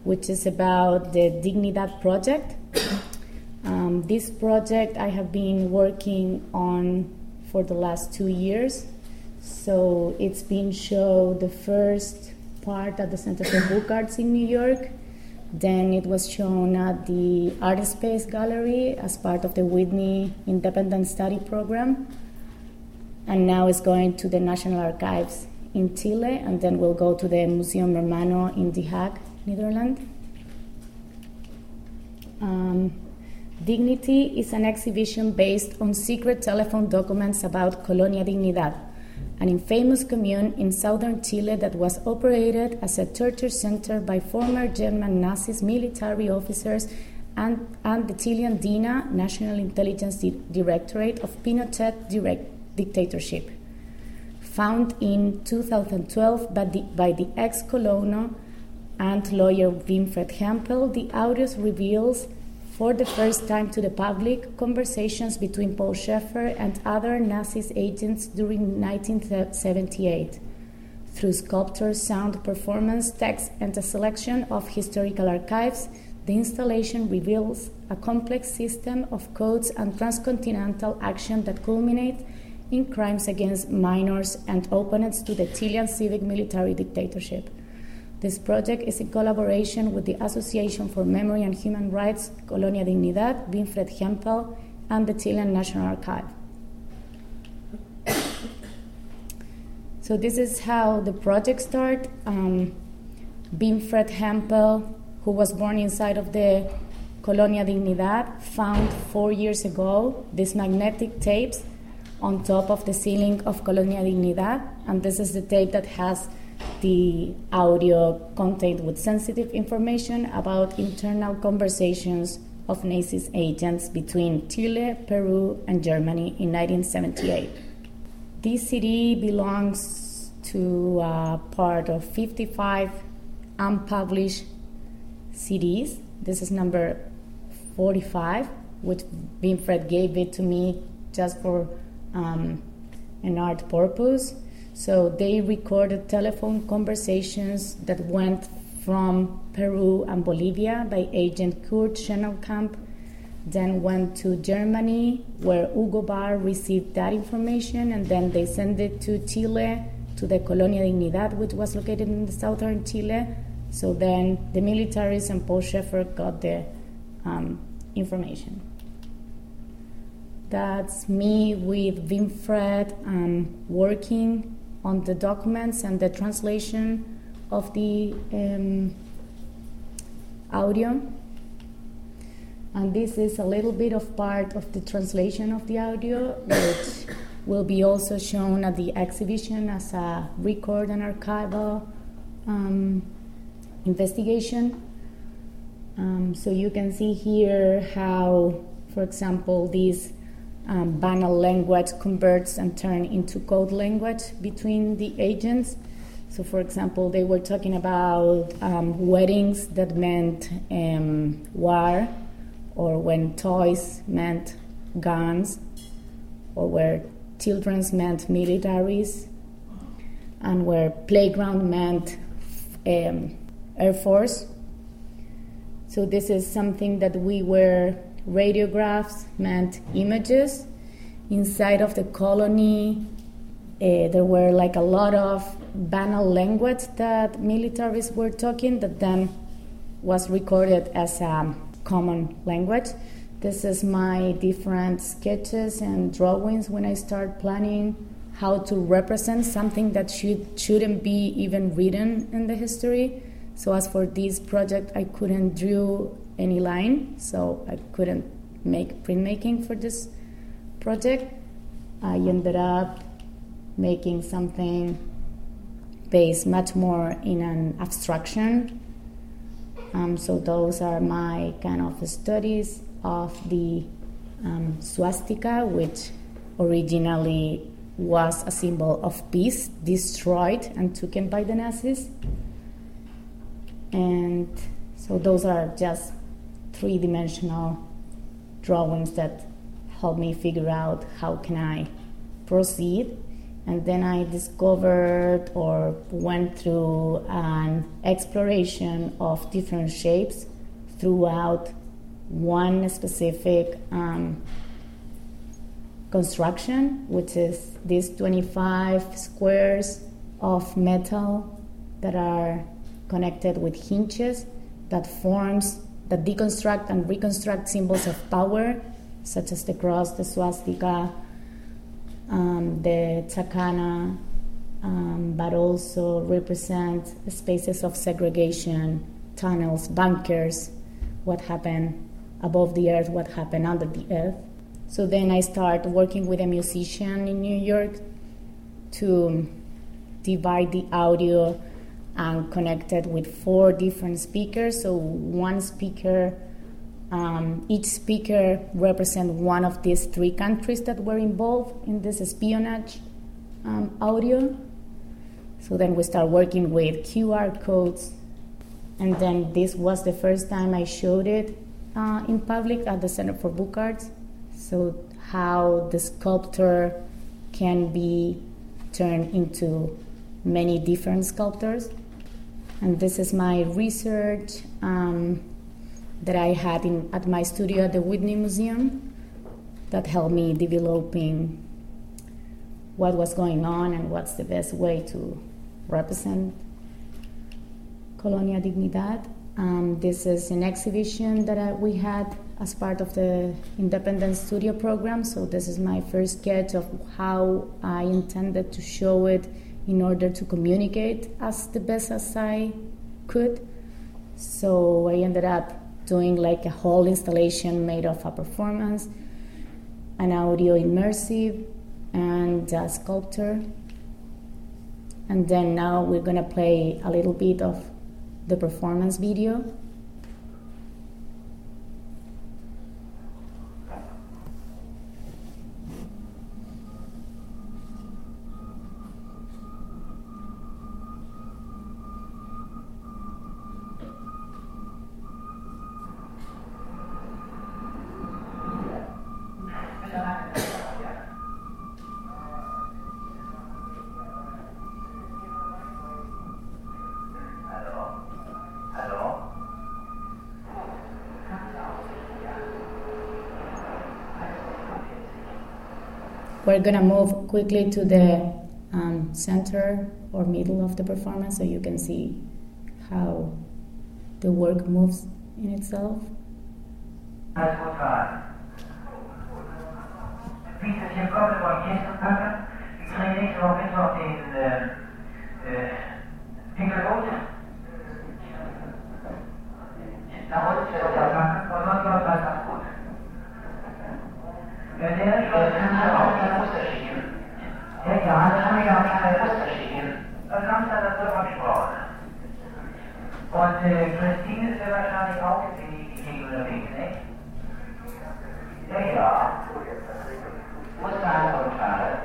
which is about the Dignidad project. Um, this project I have been working on for the last two years. So it's been shown the first part at the Center for Book Arts in New York. Then it was shown at the Art Space Gallery as part of the Whitney Independent Study Program. And now it's going to the National Archives in Chile, and then we'll go to the Museum Hermano in The Hague, Netherlands. Um, Dignity is an exhibition based on secret telephone documents about Colonia Dignidad, an infamous commune in southern Chile that was operated as a torture center by former German Nazis military officers and, and the Chilean DINA, National Intelligence Di- Directorate of Pinochet direct dictatorship. Found in 2012 by the, by the ex colono and lawyer Winfried Hempel, the audios reveals for the first time to the public conversations between Paul Schaefer and other Nazi agents during 1978. Through sculpture, sound, performance, text, and a selection of historical archives, the installation reveals a complex system of codes and transcontinental action that culminate in crimes against minors and opponents to the Chilean civic military dictatorship. This project is in collaboration with the Association for Memory and Human Rights, Colonia Dignidad, Winfried Hempel, and the Chilean National Archive. so this is how the project started. Um, Winfried Hempel, who was born inside of the Colonia Dignidad, found four years ago these magnetic tapes on top of the ceiling of Colonia Dignidad, and this is the tape that has the audio contained with sensitive information about internal conversations of Nazi agents between Chile, Peru, and Germany in 1978. This CD belongs to a part of 55 unpublished CDs. This is number 45, which Winfried gave it to me just for um, an art purpose. So they recorded telephone conversations that went from Peru and Bolivia by agent Kurt Schnellkamp, then went to Germany where Hugo Barr received that information and then they sent it to Chile to the Colonia Dignidad, which was located in the southern Chile. So then the militaries and Paul Schaefer got the um, information. That's me with Winfried um, working on the documents and the translation of the um, audio. And this is a little bit of part of the translation of the audio, which will be also shown at the exhibition as a record and archival um, investigation. Um, so you can see here how, for example, this um, banal language converts and turns into code language between the agents. So, for example, they were talking about um, weddings that meant um, war, or when toys meant guns, or where children's meant militaries, and where playground meant um, Air Force. So, this is something that we were radiographs meant images. Inside of the colony, uh, there were like a lot of banal language that militaries were talking that then was recorded as a common language. This is my different sketches and drawings when I start planning how to represent something that should shouldn't be even written in the history. So as for this project, I couldn't draw any line, so I couldn't make printmaking for this project. I ended up making something based much more in an abstraction. Um, so those are my kind of studies of the um, swastika, which originally was a symbol of peace, destroyed and taken by the Nazis. And so those are just three dimensional drawings that help me figure out how can I proceed. And then I discovered or went through an exploration of different shapes throughout one specific um, construction, which is these 25 squares of metal that are connected with hinges that forms that deconstruct and reconstruct symbols of power, such as the cross, the swastika, um, the chacana, um, but also represent spaces of segregation, tunnels, bunkers, what happened above the earth, what happened under the earth. So then I start working with a musician in New York to divide the audio and connected with four different speakers. So one speaker, um, each speaker represent one of these three countries that were involved in this espionage um, audio. So then we start working with QR codes, and then this was the first time I showed it uh, in public at the Center for Book Arts. So how the sculptor can be turned into many different sculptors. And this is my research um, that I had in, at my studio at the Whitney Museum that helped me developing what was going on and what's the best way to represent Colonia Dignidad. Um, this is an exhibition that I, we had as part of the Independent Studio program. So this is my first sketch of how I intended to show it in order to communicate as the best as I could. So I ended up doing like a whole installation made of a performance, an audio immersive, and a sculpture. And then now we're gonna play a little bit of the performance video. We're gonna move quickly to the um, center or middle of the performance so you can see how the work moves in itself. Egal, das wir ja auch nicht mehr losgeschrieben. Das haben sie dann dazu abgesprochen. Und äh, Christine ist ja wahrscheinlich auch jetzt in die Gegend unterwegs, nicht? Ja, ja. Muss sein, Frau Schade.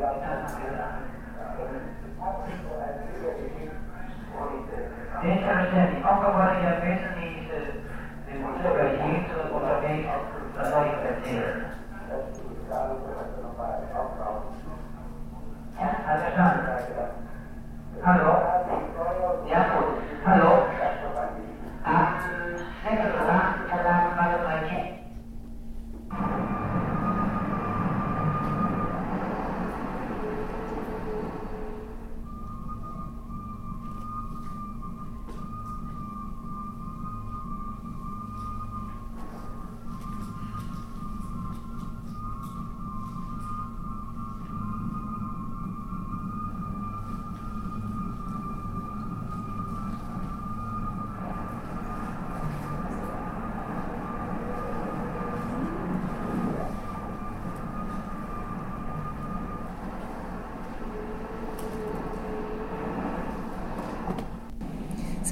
Ja, das ist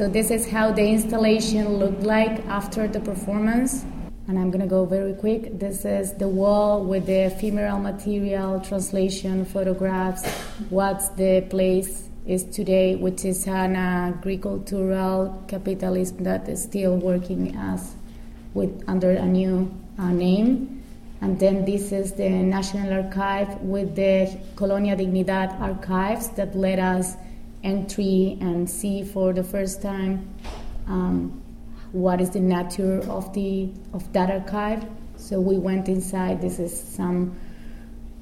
So this is how the installation looked like after the performance. And I'm gonna go very quick. This is the wall with the ephemeral material, translation, photographs, what the place is today, which is an agricultural capitalism that is still working as with under a new uh, name. And then this is the National Archive with the Colonia Dignidad archives that led us entry and see for the first time um, what is the nature of the of that archive. So we went inside. This is some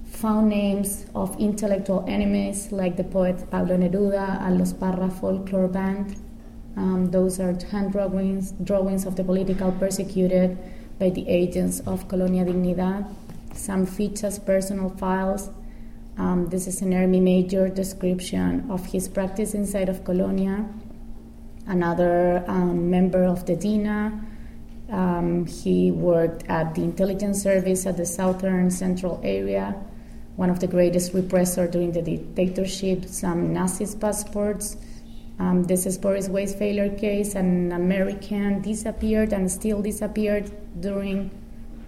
found names of intellectual enemies like the poet Pablo Neruda and Los Parra Folklore Band. Um, those are hand drawings, drawings of the political persecuted by the agents of Colonia Dignidad. Some features, personal files, um, this is an Army Major description of his practice inside of Colonia. Another um, member of the DINA. Um, he worked at the intelligence service at the southern central area, one of the greatest repressor during the dictatorship, some Nazi passports. Um, this is Boris Weisfeiler case, an American disappeared and still disappeared during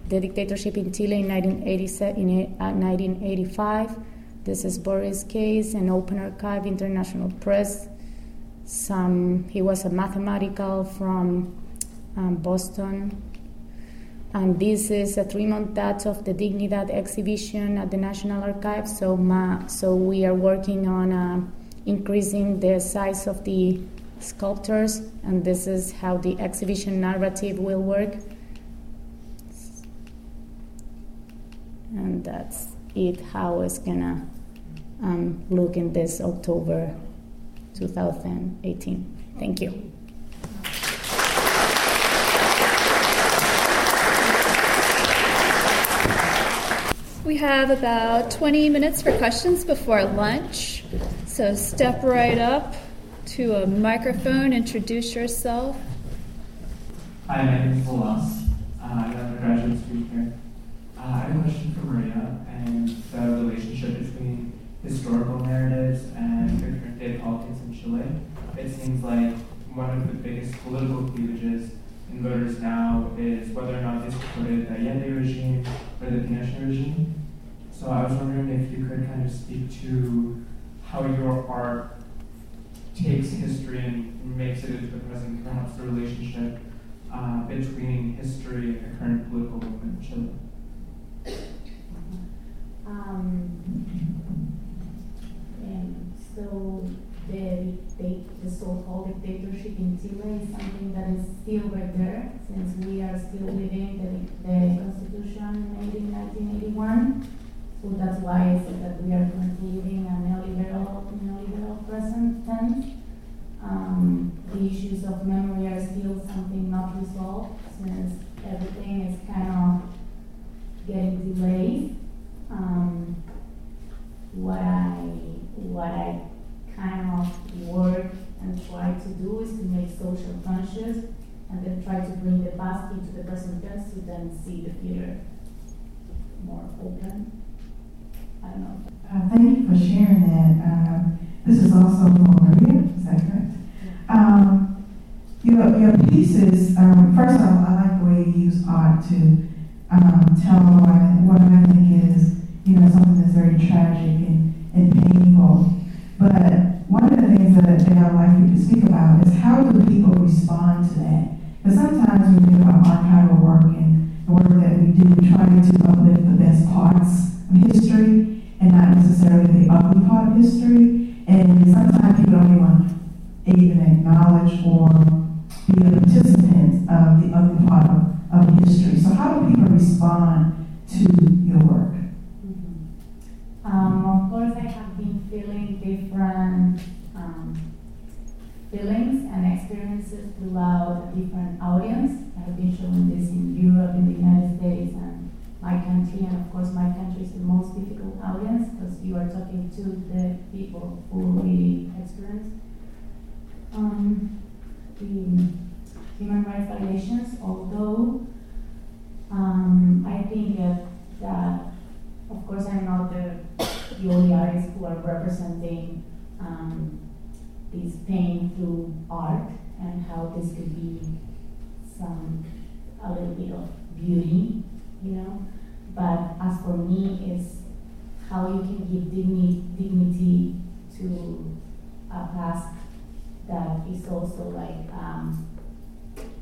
the dictatorship in Chile in, 1987, in uh, 1985. This is Boris Case, an open archive, international press. Some, he was a mathematical from um, Boston. And this is a three montage of the Dignidad exhibition at the National Archives. So, ma, so we are working on uh, increasing the size of the sculptures, and this is how the exhibition narrative will work. And that's it, how it's gonna um, look in this October 2018. Thank you. We have about 20 minutes for questions before lunch. So step right up to a microphone, introduce yourself. Hi, my name is Velas. Uh, I'm a graduate student here. Uh, I have a question for Maria and the relationship between historical narratives and the current day politics in Chile. It seems like one of the biggest political cleavages in voters now is whether or not they supported the Allende regime or the Pinochet regime. So I was wondering if you could kind of speak to how your art takes history and makes it into the present, perhaps the relationship uh, between history and the current political movement in Chile. Um, so the, the, so-called dictatorship in Chile is something that is still right there, since we are still living the, the constitution made in 1981. So that's why I said that we are currently living a neoliberal, neoliberal present tense. Um, the issues of memory are still something not resolved, since everything is kind of getting delayed. Um, what I what I kind of work and try to do is to make social conscious and then try to bring the past into the present tense to then see the future more open. I don't know. Uh, thank you for sharing that. Um, this is also for Maria, is that correct? Um, your, your pieces, um, first of all, I like the way you use art to um, tell what I think is, you know, something that's very tragic and, and painful. But one of the things that, that I would like you to speak about is how do people respond to that? Because sometimes when we do our archival work and the work that we do, trying to uplift the best parts of history and not necessarily the ugly part of history. And sometimes people don't even, even acknowledge or be a participant of the ugly part of, of history. So how do people respond to your work? Um, of course, I have been feeling different um, feelings and experiences throughout a different audience. I have been showing this in Europe, in the United States, and my country. And of course, my country is the most difficult audience because you are talking to the people who really experience um, the human rights violations. Although um, I think that, that of course, I'm not the, the only artist who are representing um, this pain through art and how this could be some a little bit of beauty, you know. But as for me, is how you can give dignity, dignity to a past that is also like um,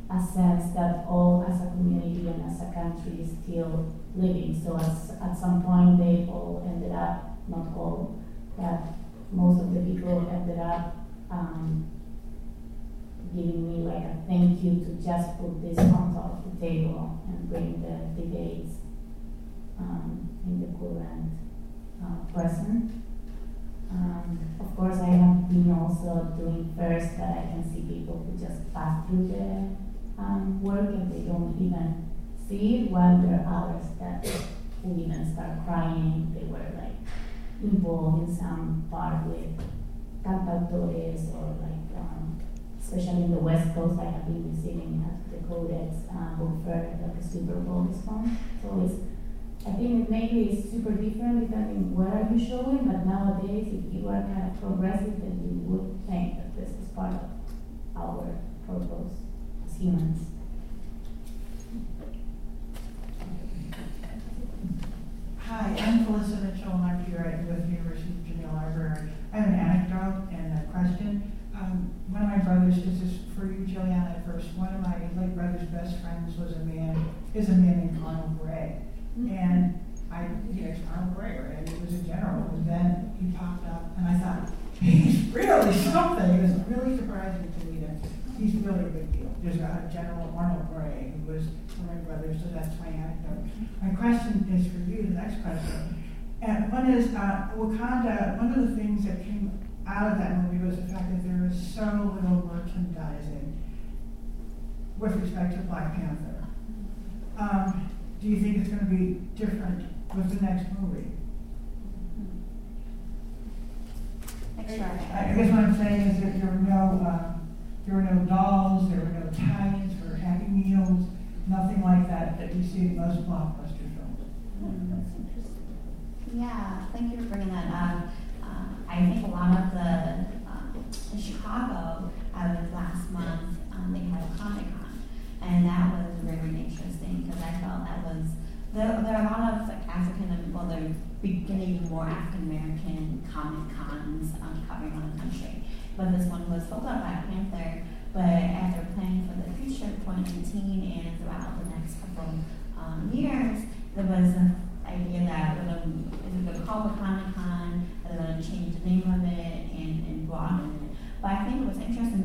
a sense that all as a community and as a country is still living. So as, at some point they all ended up, not all, that most of the people ended up um, giving me like a thank you to just put this on top of the table and bring the debates um, in the current uh, present. Um, of course, I have been also doing first that I can see people who just pass through the um, work and they don't even see it, while there are others that who even start crying. They were like involved in some part with cantautores or like, um, especially in the West Coast, I have been receiving at the Codex uh, book like a Super Bowl response. So it's I think maybe it's super different depending where are you showing, but nowadays if you are kind of progressive then you would think that this is part of our purpose as humans. Hi, I'm Felissa Mitchell, and I'm here at with University of Virginia Library. I have an anecdote and a question. Um, one of my brothers, this is for you, Julieanna, first. One of my late brother's best friends was a man, is a man named Arnold Gray. And I, you know, Arnold Gray, and he was a general, and then he popped up, and I thought, he's really something. It was really surprising to me that he's really a big deal. There's a General Arnold Gray, who was one of my brothers, so that's my anecdote. My question is for you, the next question. And one is, uh, Wakanda, one of the things that came out of that movie was the fact that there was so little merchandising with respect to Black Panther. Um, do you think it's going to be different with the next movie? Next I guess what I'm saying is that there were no uh, there were no dolls, there were no tie-ins for Happy Meals, nothing like that that you see in most blockbuster films. That's interesting. Yeah, thank you for bringing that up. Uh, I think a lot of the um, in Chicago, I was last month. Um, they had a Comic Con, and that was very interesting because I felt that was there. There are a lot of like, African, well, they're beginning more African American Comic Cons um, covering around the country, but this one was focused on Black Panther. But as they're planning for the future, of 2019, and throughout the next couple um, years, there was an idea that we're going to, it going to Comic Con, are they going to change the name of it and, and broaden it? But I think what's interesting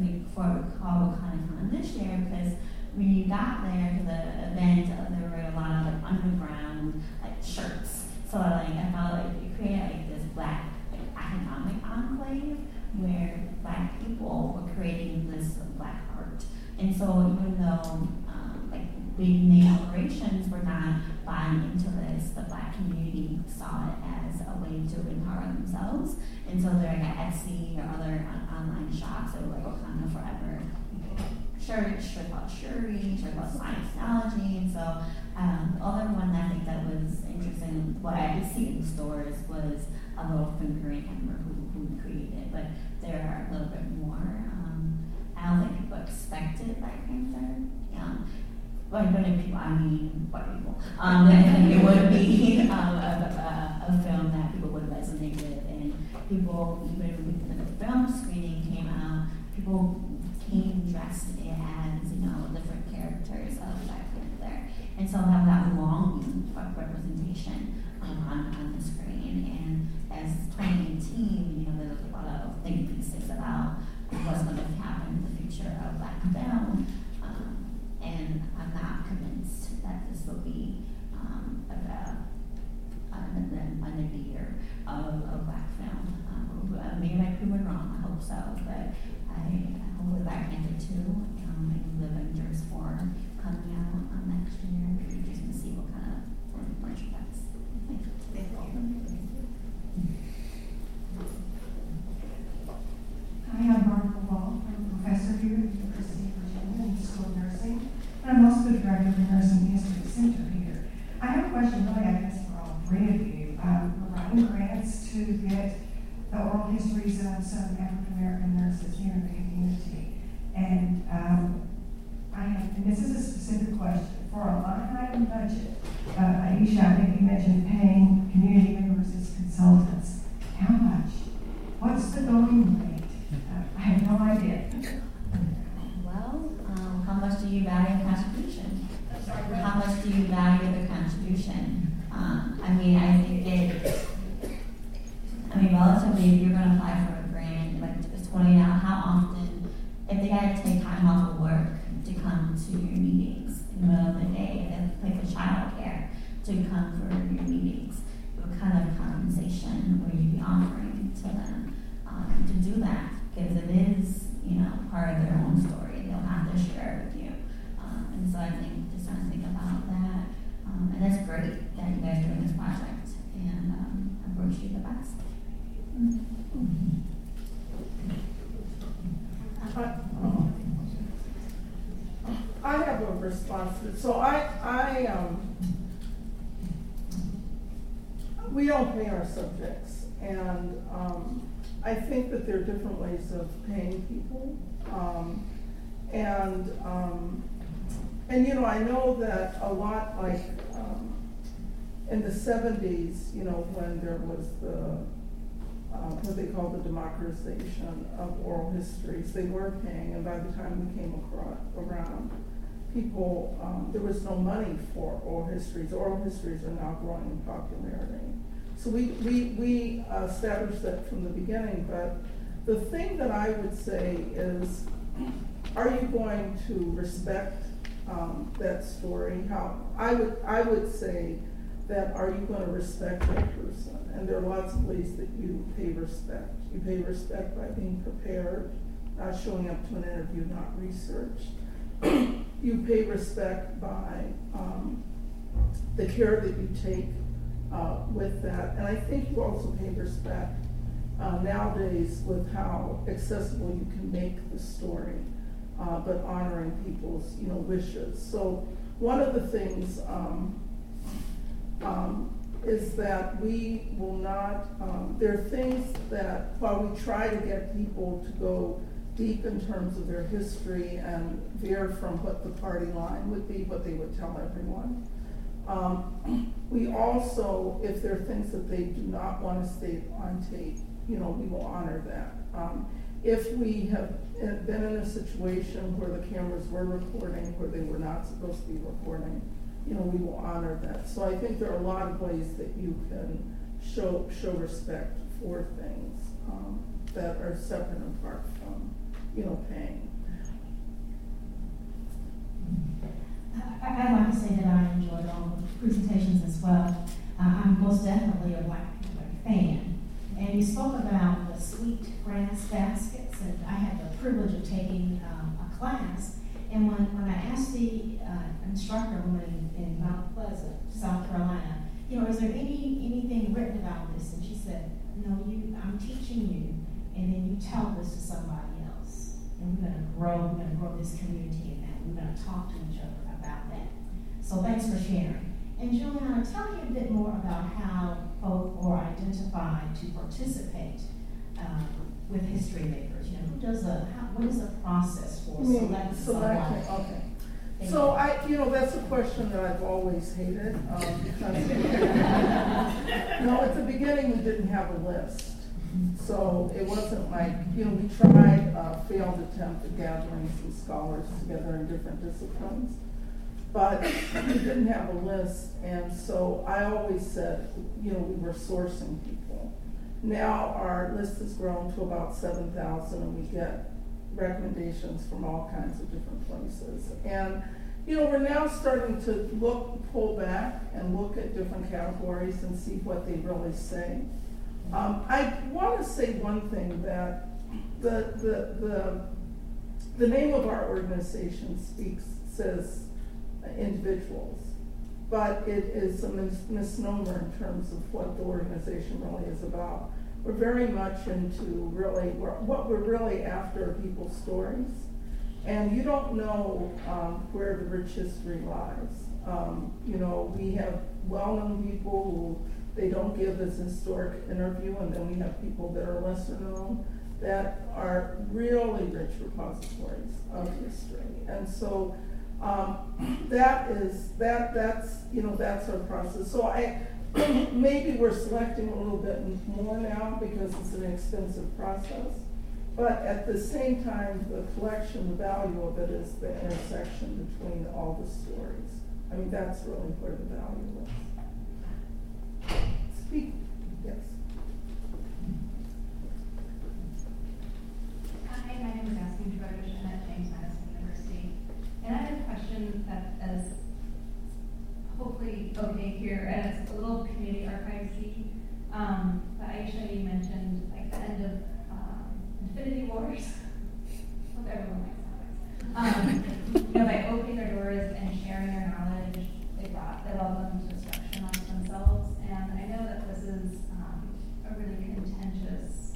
this year because when you got there to the event, uh, there were a lot of like underground like shirts. So like I felt like it created like this black like, economic enclave where black people were creating this black art. And so even though um, like big name corporations were not buying into this, the black community saw it as a way to empower themselves. And so they're like at Etsy or other on- online shops that were like Wakanda Forever shirt, shirt about Shuri, shirt about science technology. And so um, the other one that I think that was interesting, what I did see in stores was a little fingering, can't who, who created it, but there are a little bit 100 people, I mean, white people? Um, it would be um, the oral histories of some African American nurses here in the community. And um, I have, and this is a specific question, for a line item budget, uh, Aisha, I think you mentioned paying community members as consultants. How much? What's the going rate? Uh, I have no idea. Well, um, how much do you value contribution? How much do you value the contribution? Um, I mean, I think it, I mean, relatively, if you're going to apply for a grant, like it's 20 out, how often, if they had to take time off of work to come to your meetings in the middle of the day, if they pay for childcare to come for your meetings, what kind of compensation will you be offering to them um, to do that? Because it is, you know, part of their own story. They'll have to share it with you. Um, and so I think just trying to think about that. Um, and that's great that you guys are doing this project. And um, I wish you the best. I have a response. to- So I, I, um, we don't pay our subjects, and, um, I think that there are different ways of paying people. Um, and, um, and, you know, I know that a lot like, um, in the seventies, you know, when there was the, uh, what they call the democratization of oral histories, they were paying, and by the time we came across, around, people, um, there was no money for oral histories. Oral histories are now growing in popularity. So we, we, we established that from the beginning, but the thing that I would say is, are you going to respect um, that story? How I would I would say that are you going to respect that person? And there are lots of ways that you pay respect. You pay respect by being prepared, not showing up to an interview, not researched. you pay respect by um, the care that you take uh, with that. And I think you also pay respect uh, nowadays with how accessible you can make the story, uh, but honoring people's you know wishes. So one of the things um, um, is that we will not. Um, there are things that while we try to get people to go deep in terms of their history and veer from what the party line would be, what they would tell everyone. Um, we also, if there are things that they do not want to state on tape, you know, we will honor that. If we have been in a situation where the cameras were recording where they were not supposed to be recording, you know, we will honor that. So I think there are a lot of ways that you can show show respect for things um, that are separate and apart from, you know, paying. like to say that I enjoyed all the presentations as well. Uh, I'm most definitely a Black Panther fan. And you spoke about the sweet grass baskets, and I had the privilege of taking um, a class. And when, when I asked the uh, instructor in, in Mount Pleasant, South Carolina, you know, is there any anything written about this? And she said, no, you, I'm teaching you, and then you tell this to somebody else. And we're going to grow, we're going to grow this community in that. We're going to talk to each other about that. So thanks for sharing. And Julieanna, tell me a bit more about how folk are identified to participate um, with HistoryMakers. You know, who does a, how, what is the process for You selecting someone? okay. Thank So you. I, you know, that's a question that I've always hated, um, because, no, at the beginning, we didn't have a list. So it wasn't like, you know, we tried, a failed attempt at gathering some scholars together in different disciplines. But we didn't have a list, and so I always said, you know, we were sourcing people. Now our list has grown to about seven thousand, and we get recommendations from all kinds of different places. And, you know, we're now starting to look, pull back and look at different categories and see what they really say. Um, I want to say one thing that the, the, the, the name of our organization speaks, says individuals, but it is a mis- misnomer in terms of what the organization really is about. We're very much into really, we're, what we're really after are people's stories. And you don't know um, where the rich history lies. Um, you know, we have well-known people who they don't give this historic interview, and then we have people that are lesser known that are really rich repositories of history. And so um, that is that that's you know that's our process. So I maybe we're selecting a little bit more now because it's an expensive process. But at the same time, the collection, the value of it is the intersection between all the stories. I mean, that's really where the value is. Speak, yes. Hi, my name is Ashley Trowbridge. I'm at James Madison University. And That is hopefully okay here, and it's a little community archivesy. Um, but Aisha, you mentioned like the end of um, Infinity Wars. Hope everyone likes that. Um, you know, by opening their doors and sharing their knowledge, they brought they led them to destruction on themselves. And I know that this is um, a really contentious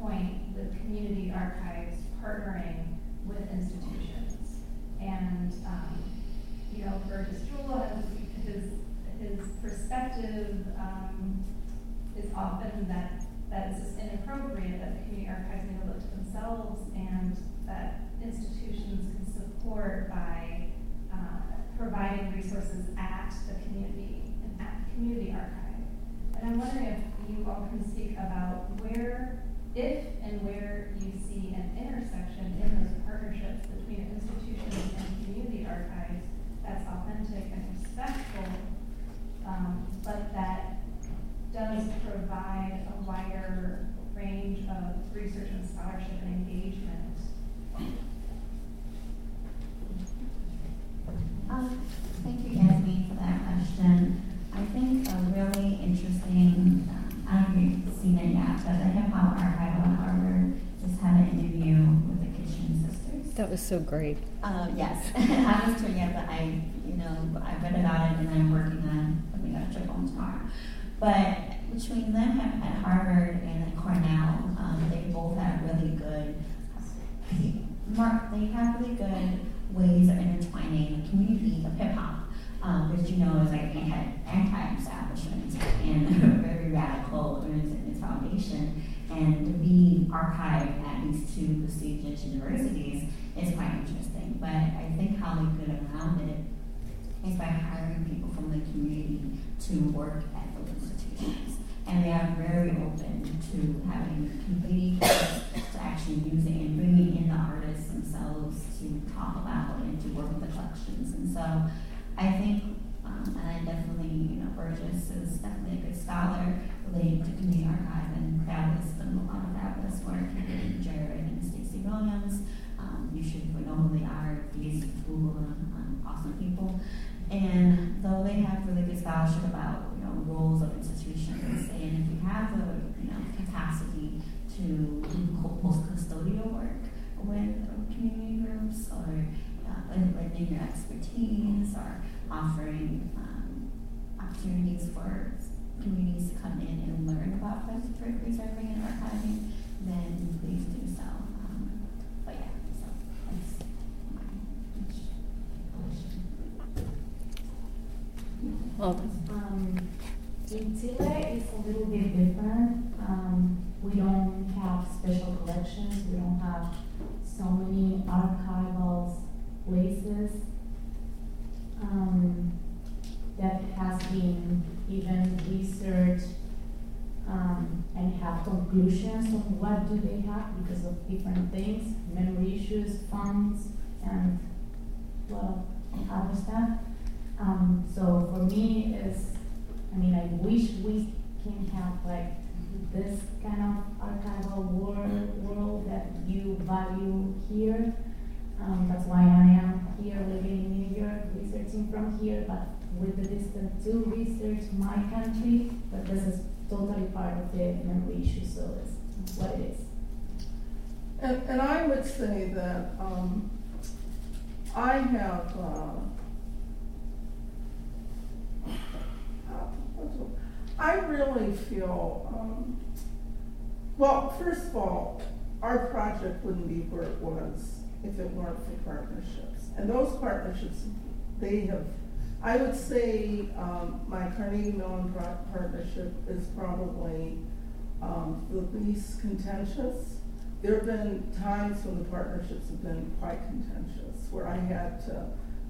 point with community archives partnering with institutions. And, um, you know, Bergis Jules has his, his perspective um, is often that, that it's just inappropriate that the community archives need to look to themselves and that institutions can support by uh, providing resources at the community and at the community archive. And I'm wondering if you all can speak about where, if and where you see an intersection in those partnerships between institutions and community archives that's authentic and respectful, um, but that does provide a wider range of research and scholarship and engagement. Um, thank you, Yasmin, for that question. I think a really interesting, um, I don't know if you've seen it yet, but the Hip Hop Archive at Harvard just had an interview with the Kitchen Sisters. That was so great. Uh, yes, I haven't it yet, but I, you know, I read about it and I'm working on putting out a trip on tomorrow. But between them at, Harvard and at Cornell, um, they both have really good, Mark, they have really good ways of intertwining the community of hip hop, um, which you know is like anti anti-establishment and very radical in its foundation. And to be archived at these two prestigious universities is quite interesting. But I think how they get around it is by hiring people from the community to work at those institutions. And they are very open to having committee to actually use it and bringing in the artists themselves to talk about and to work with the collections. And so I think, um, and I definitely, you know, Bergis is definitely a good scholar related to community archive and fabulous, done a lot of fabulous work, and Jarrett and Stacie Williams. Um, you should know who they are. Please Google them. Um, awesome people. And though they have really good scholarship about you know roles of institutions, and if you have the you know capacity to do post custodial work with community groups or uh, lending your expertise or offering um, opportunities for communities to come in and learn about preserving and archiving, then please do so. Um, but yeah, so that's Well, Um, in Chile, it's a little bit different. Um, we don't have special collections. We don't have so many archival places um, that has been even researched um, and have conclusions on what do they have because of different things, memory issues, funds, and well, stuff. Um, so for me, is I mean, I wish we can have like this kind of archival world, world that you value here. Um, that's why I am here living in New York, researching from here, but with the distance to research my country. But this is totally part of the memory issue, so it's what it is. And, and I would say that um, I have. Uh, I really feel, um, well, first of all, our project wouldn't be where it was if it weren't for partnerships. And those partnerships, they have, I would say um, my Carnegie Mellon partnership is probably um, the least contentious. There have been times when the partnerships have been quite contentious, where I had to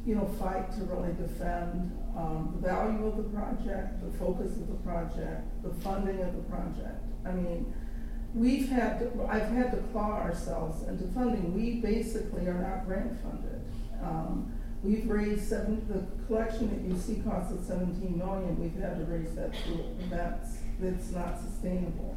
you know, fight to really defend um, the value of the project, the focus of the project, the funding of the project. I mean, we've had to, I've had to claw ourselves into funding. We basically are not grant funded. Um, we've raised seven. The collection that you see costs us 17 million. We've had to raise that through that's that's not sustainable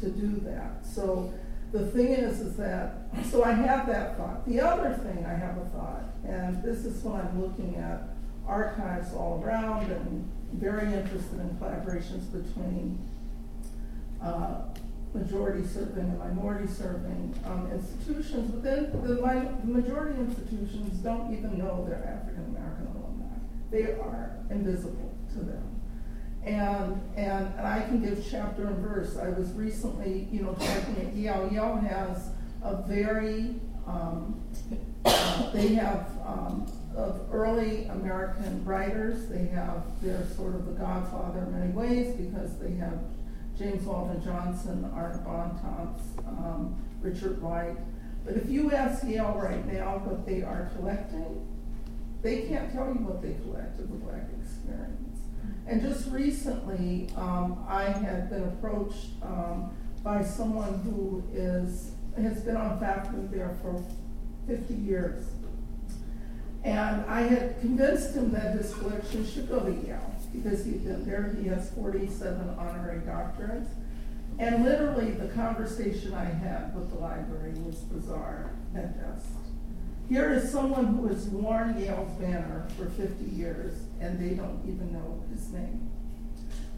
to do that. So the thing is, is that, so I have that thought. The other thing I have a thought, and this is when I'm looking at archives all around and very interested in collaborations between uh, majority serving and minority serving um, institutions, but then the, the majority institutions don't even know they're African American alumni. They are invisible to them. And, and, I can give chapter and verse. I was recently, you know, talking at Yale. Yale has a very, um, uh, they have um, of early American writers. They have, they're sort of the godfather in many ways because they have James Weldon Johnson, Arna Bontemps, um, Richard Wright. But if you ask Yale right now what they are collecting, they can't tell you what they collect of the black experience. And just recently, um, I had been approached um, by someone who is has been on faculty there for 50 years. And I had convinced him that his collection should go to Yale because he'd been there. He has 47 honorary doctorates. And literally, the conversation I had with the library was bizarre at best. Here is someone who has worn Yale's banner for 50 years, and they don't even know his name.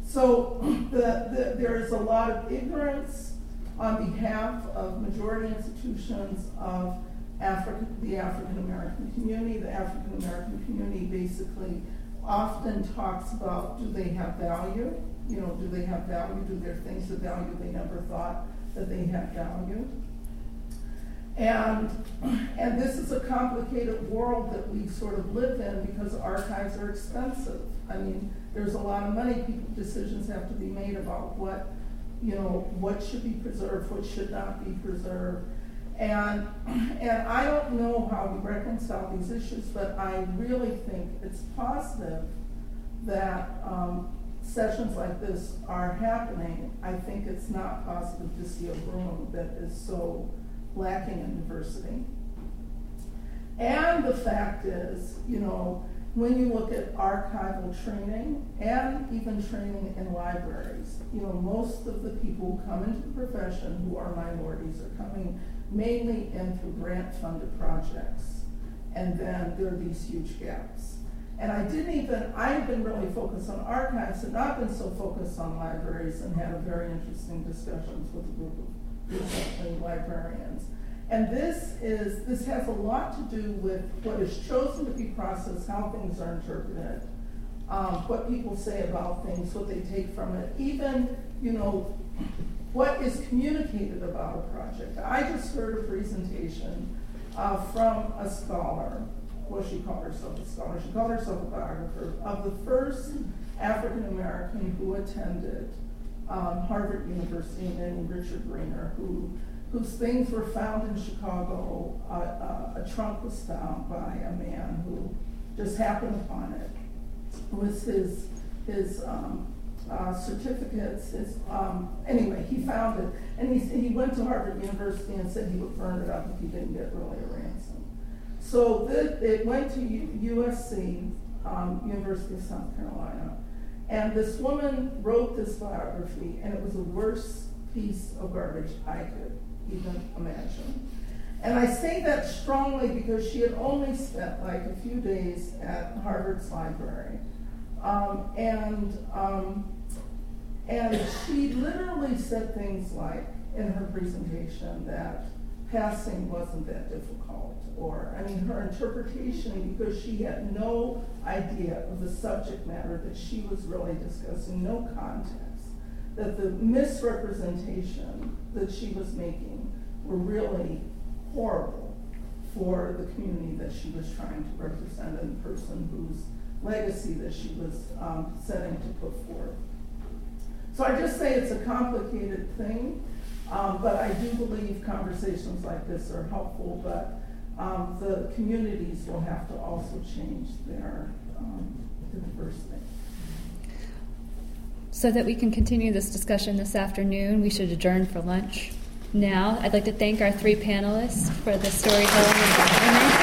So the, the, there is a lot of ignorance on behalf of majority institutions of Africa, the African American community. The African American community basically often talks about do they have value? You know, do they have value? Do their things of value they never thought that they had value? And, and this is a complicated world that we sort of live in because archives are expensive. I mean, there's a lot of money, people, decisions have to be made about what, you know, what should be preserved, what should not be preserved. And, and I don't know how we reconcile these issues, but I really think it's positive that um, sessions like this are happening. I think it's not positive to see a room that is so lacking in diversity. And the fact is, you know, when you look at archival training and even training in libraries, you know, most of the people who come into the profession who are minorities are coming mainly in through grant funded projects. And then there are these huge gaps. And I didn't even, I've been really focused on archives and not been so focused on libraries and had a very interesting discussions with a group of recently librarians. And this is, this has a lot to do with what is chosen to be processed, how things are interpreted, um, what people say about things, what they take from it, even, you know, what is communicated about a project. I just heard a presentation uh, from a scholar well, she called herself a scholar, she called herself a biographer, of the first African American who attended um, Harvard University named Richard Greener, who, whose things were found in Chicago. Uh, uh, a trunk was found by a man who just happened upon it. with his, his um, uh, certificates. His, um, anyway, he found it, and he, he went to Harvard University and said he would burn it up if he didn't get really a ransom. So this, it went to U- USC, um, University of South Carolina, and this woman wrote this biography, and it was the worst piece of garbage I could even imagine. And I say that strongly because she had only spent like a few days at Harvard's library. Um, and, um, and she literally said things like in her presentation that passing wasn't that difficult. Or, I mean, her interpretation, because she had no idea of the subject matter that she was really discussing, no context, that the misrepresentation that she was making were really horrible for the community that she was trying to represent and the person whose legacy that she was um, setting to put forth. So I just say it's a complicated thing. Um, but I do believe conversations like this are helpful, but um, the communities will have to also change their um, diversity. So that we can continue this discussion this afternoon, we should adjourn for lunch. Now, I'd like to thank our three panelists for the storytelling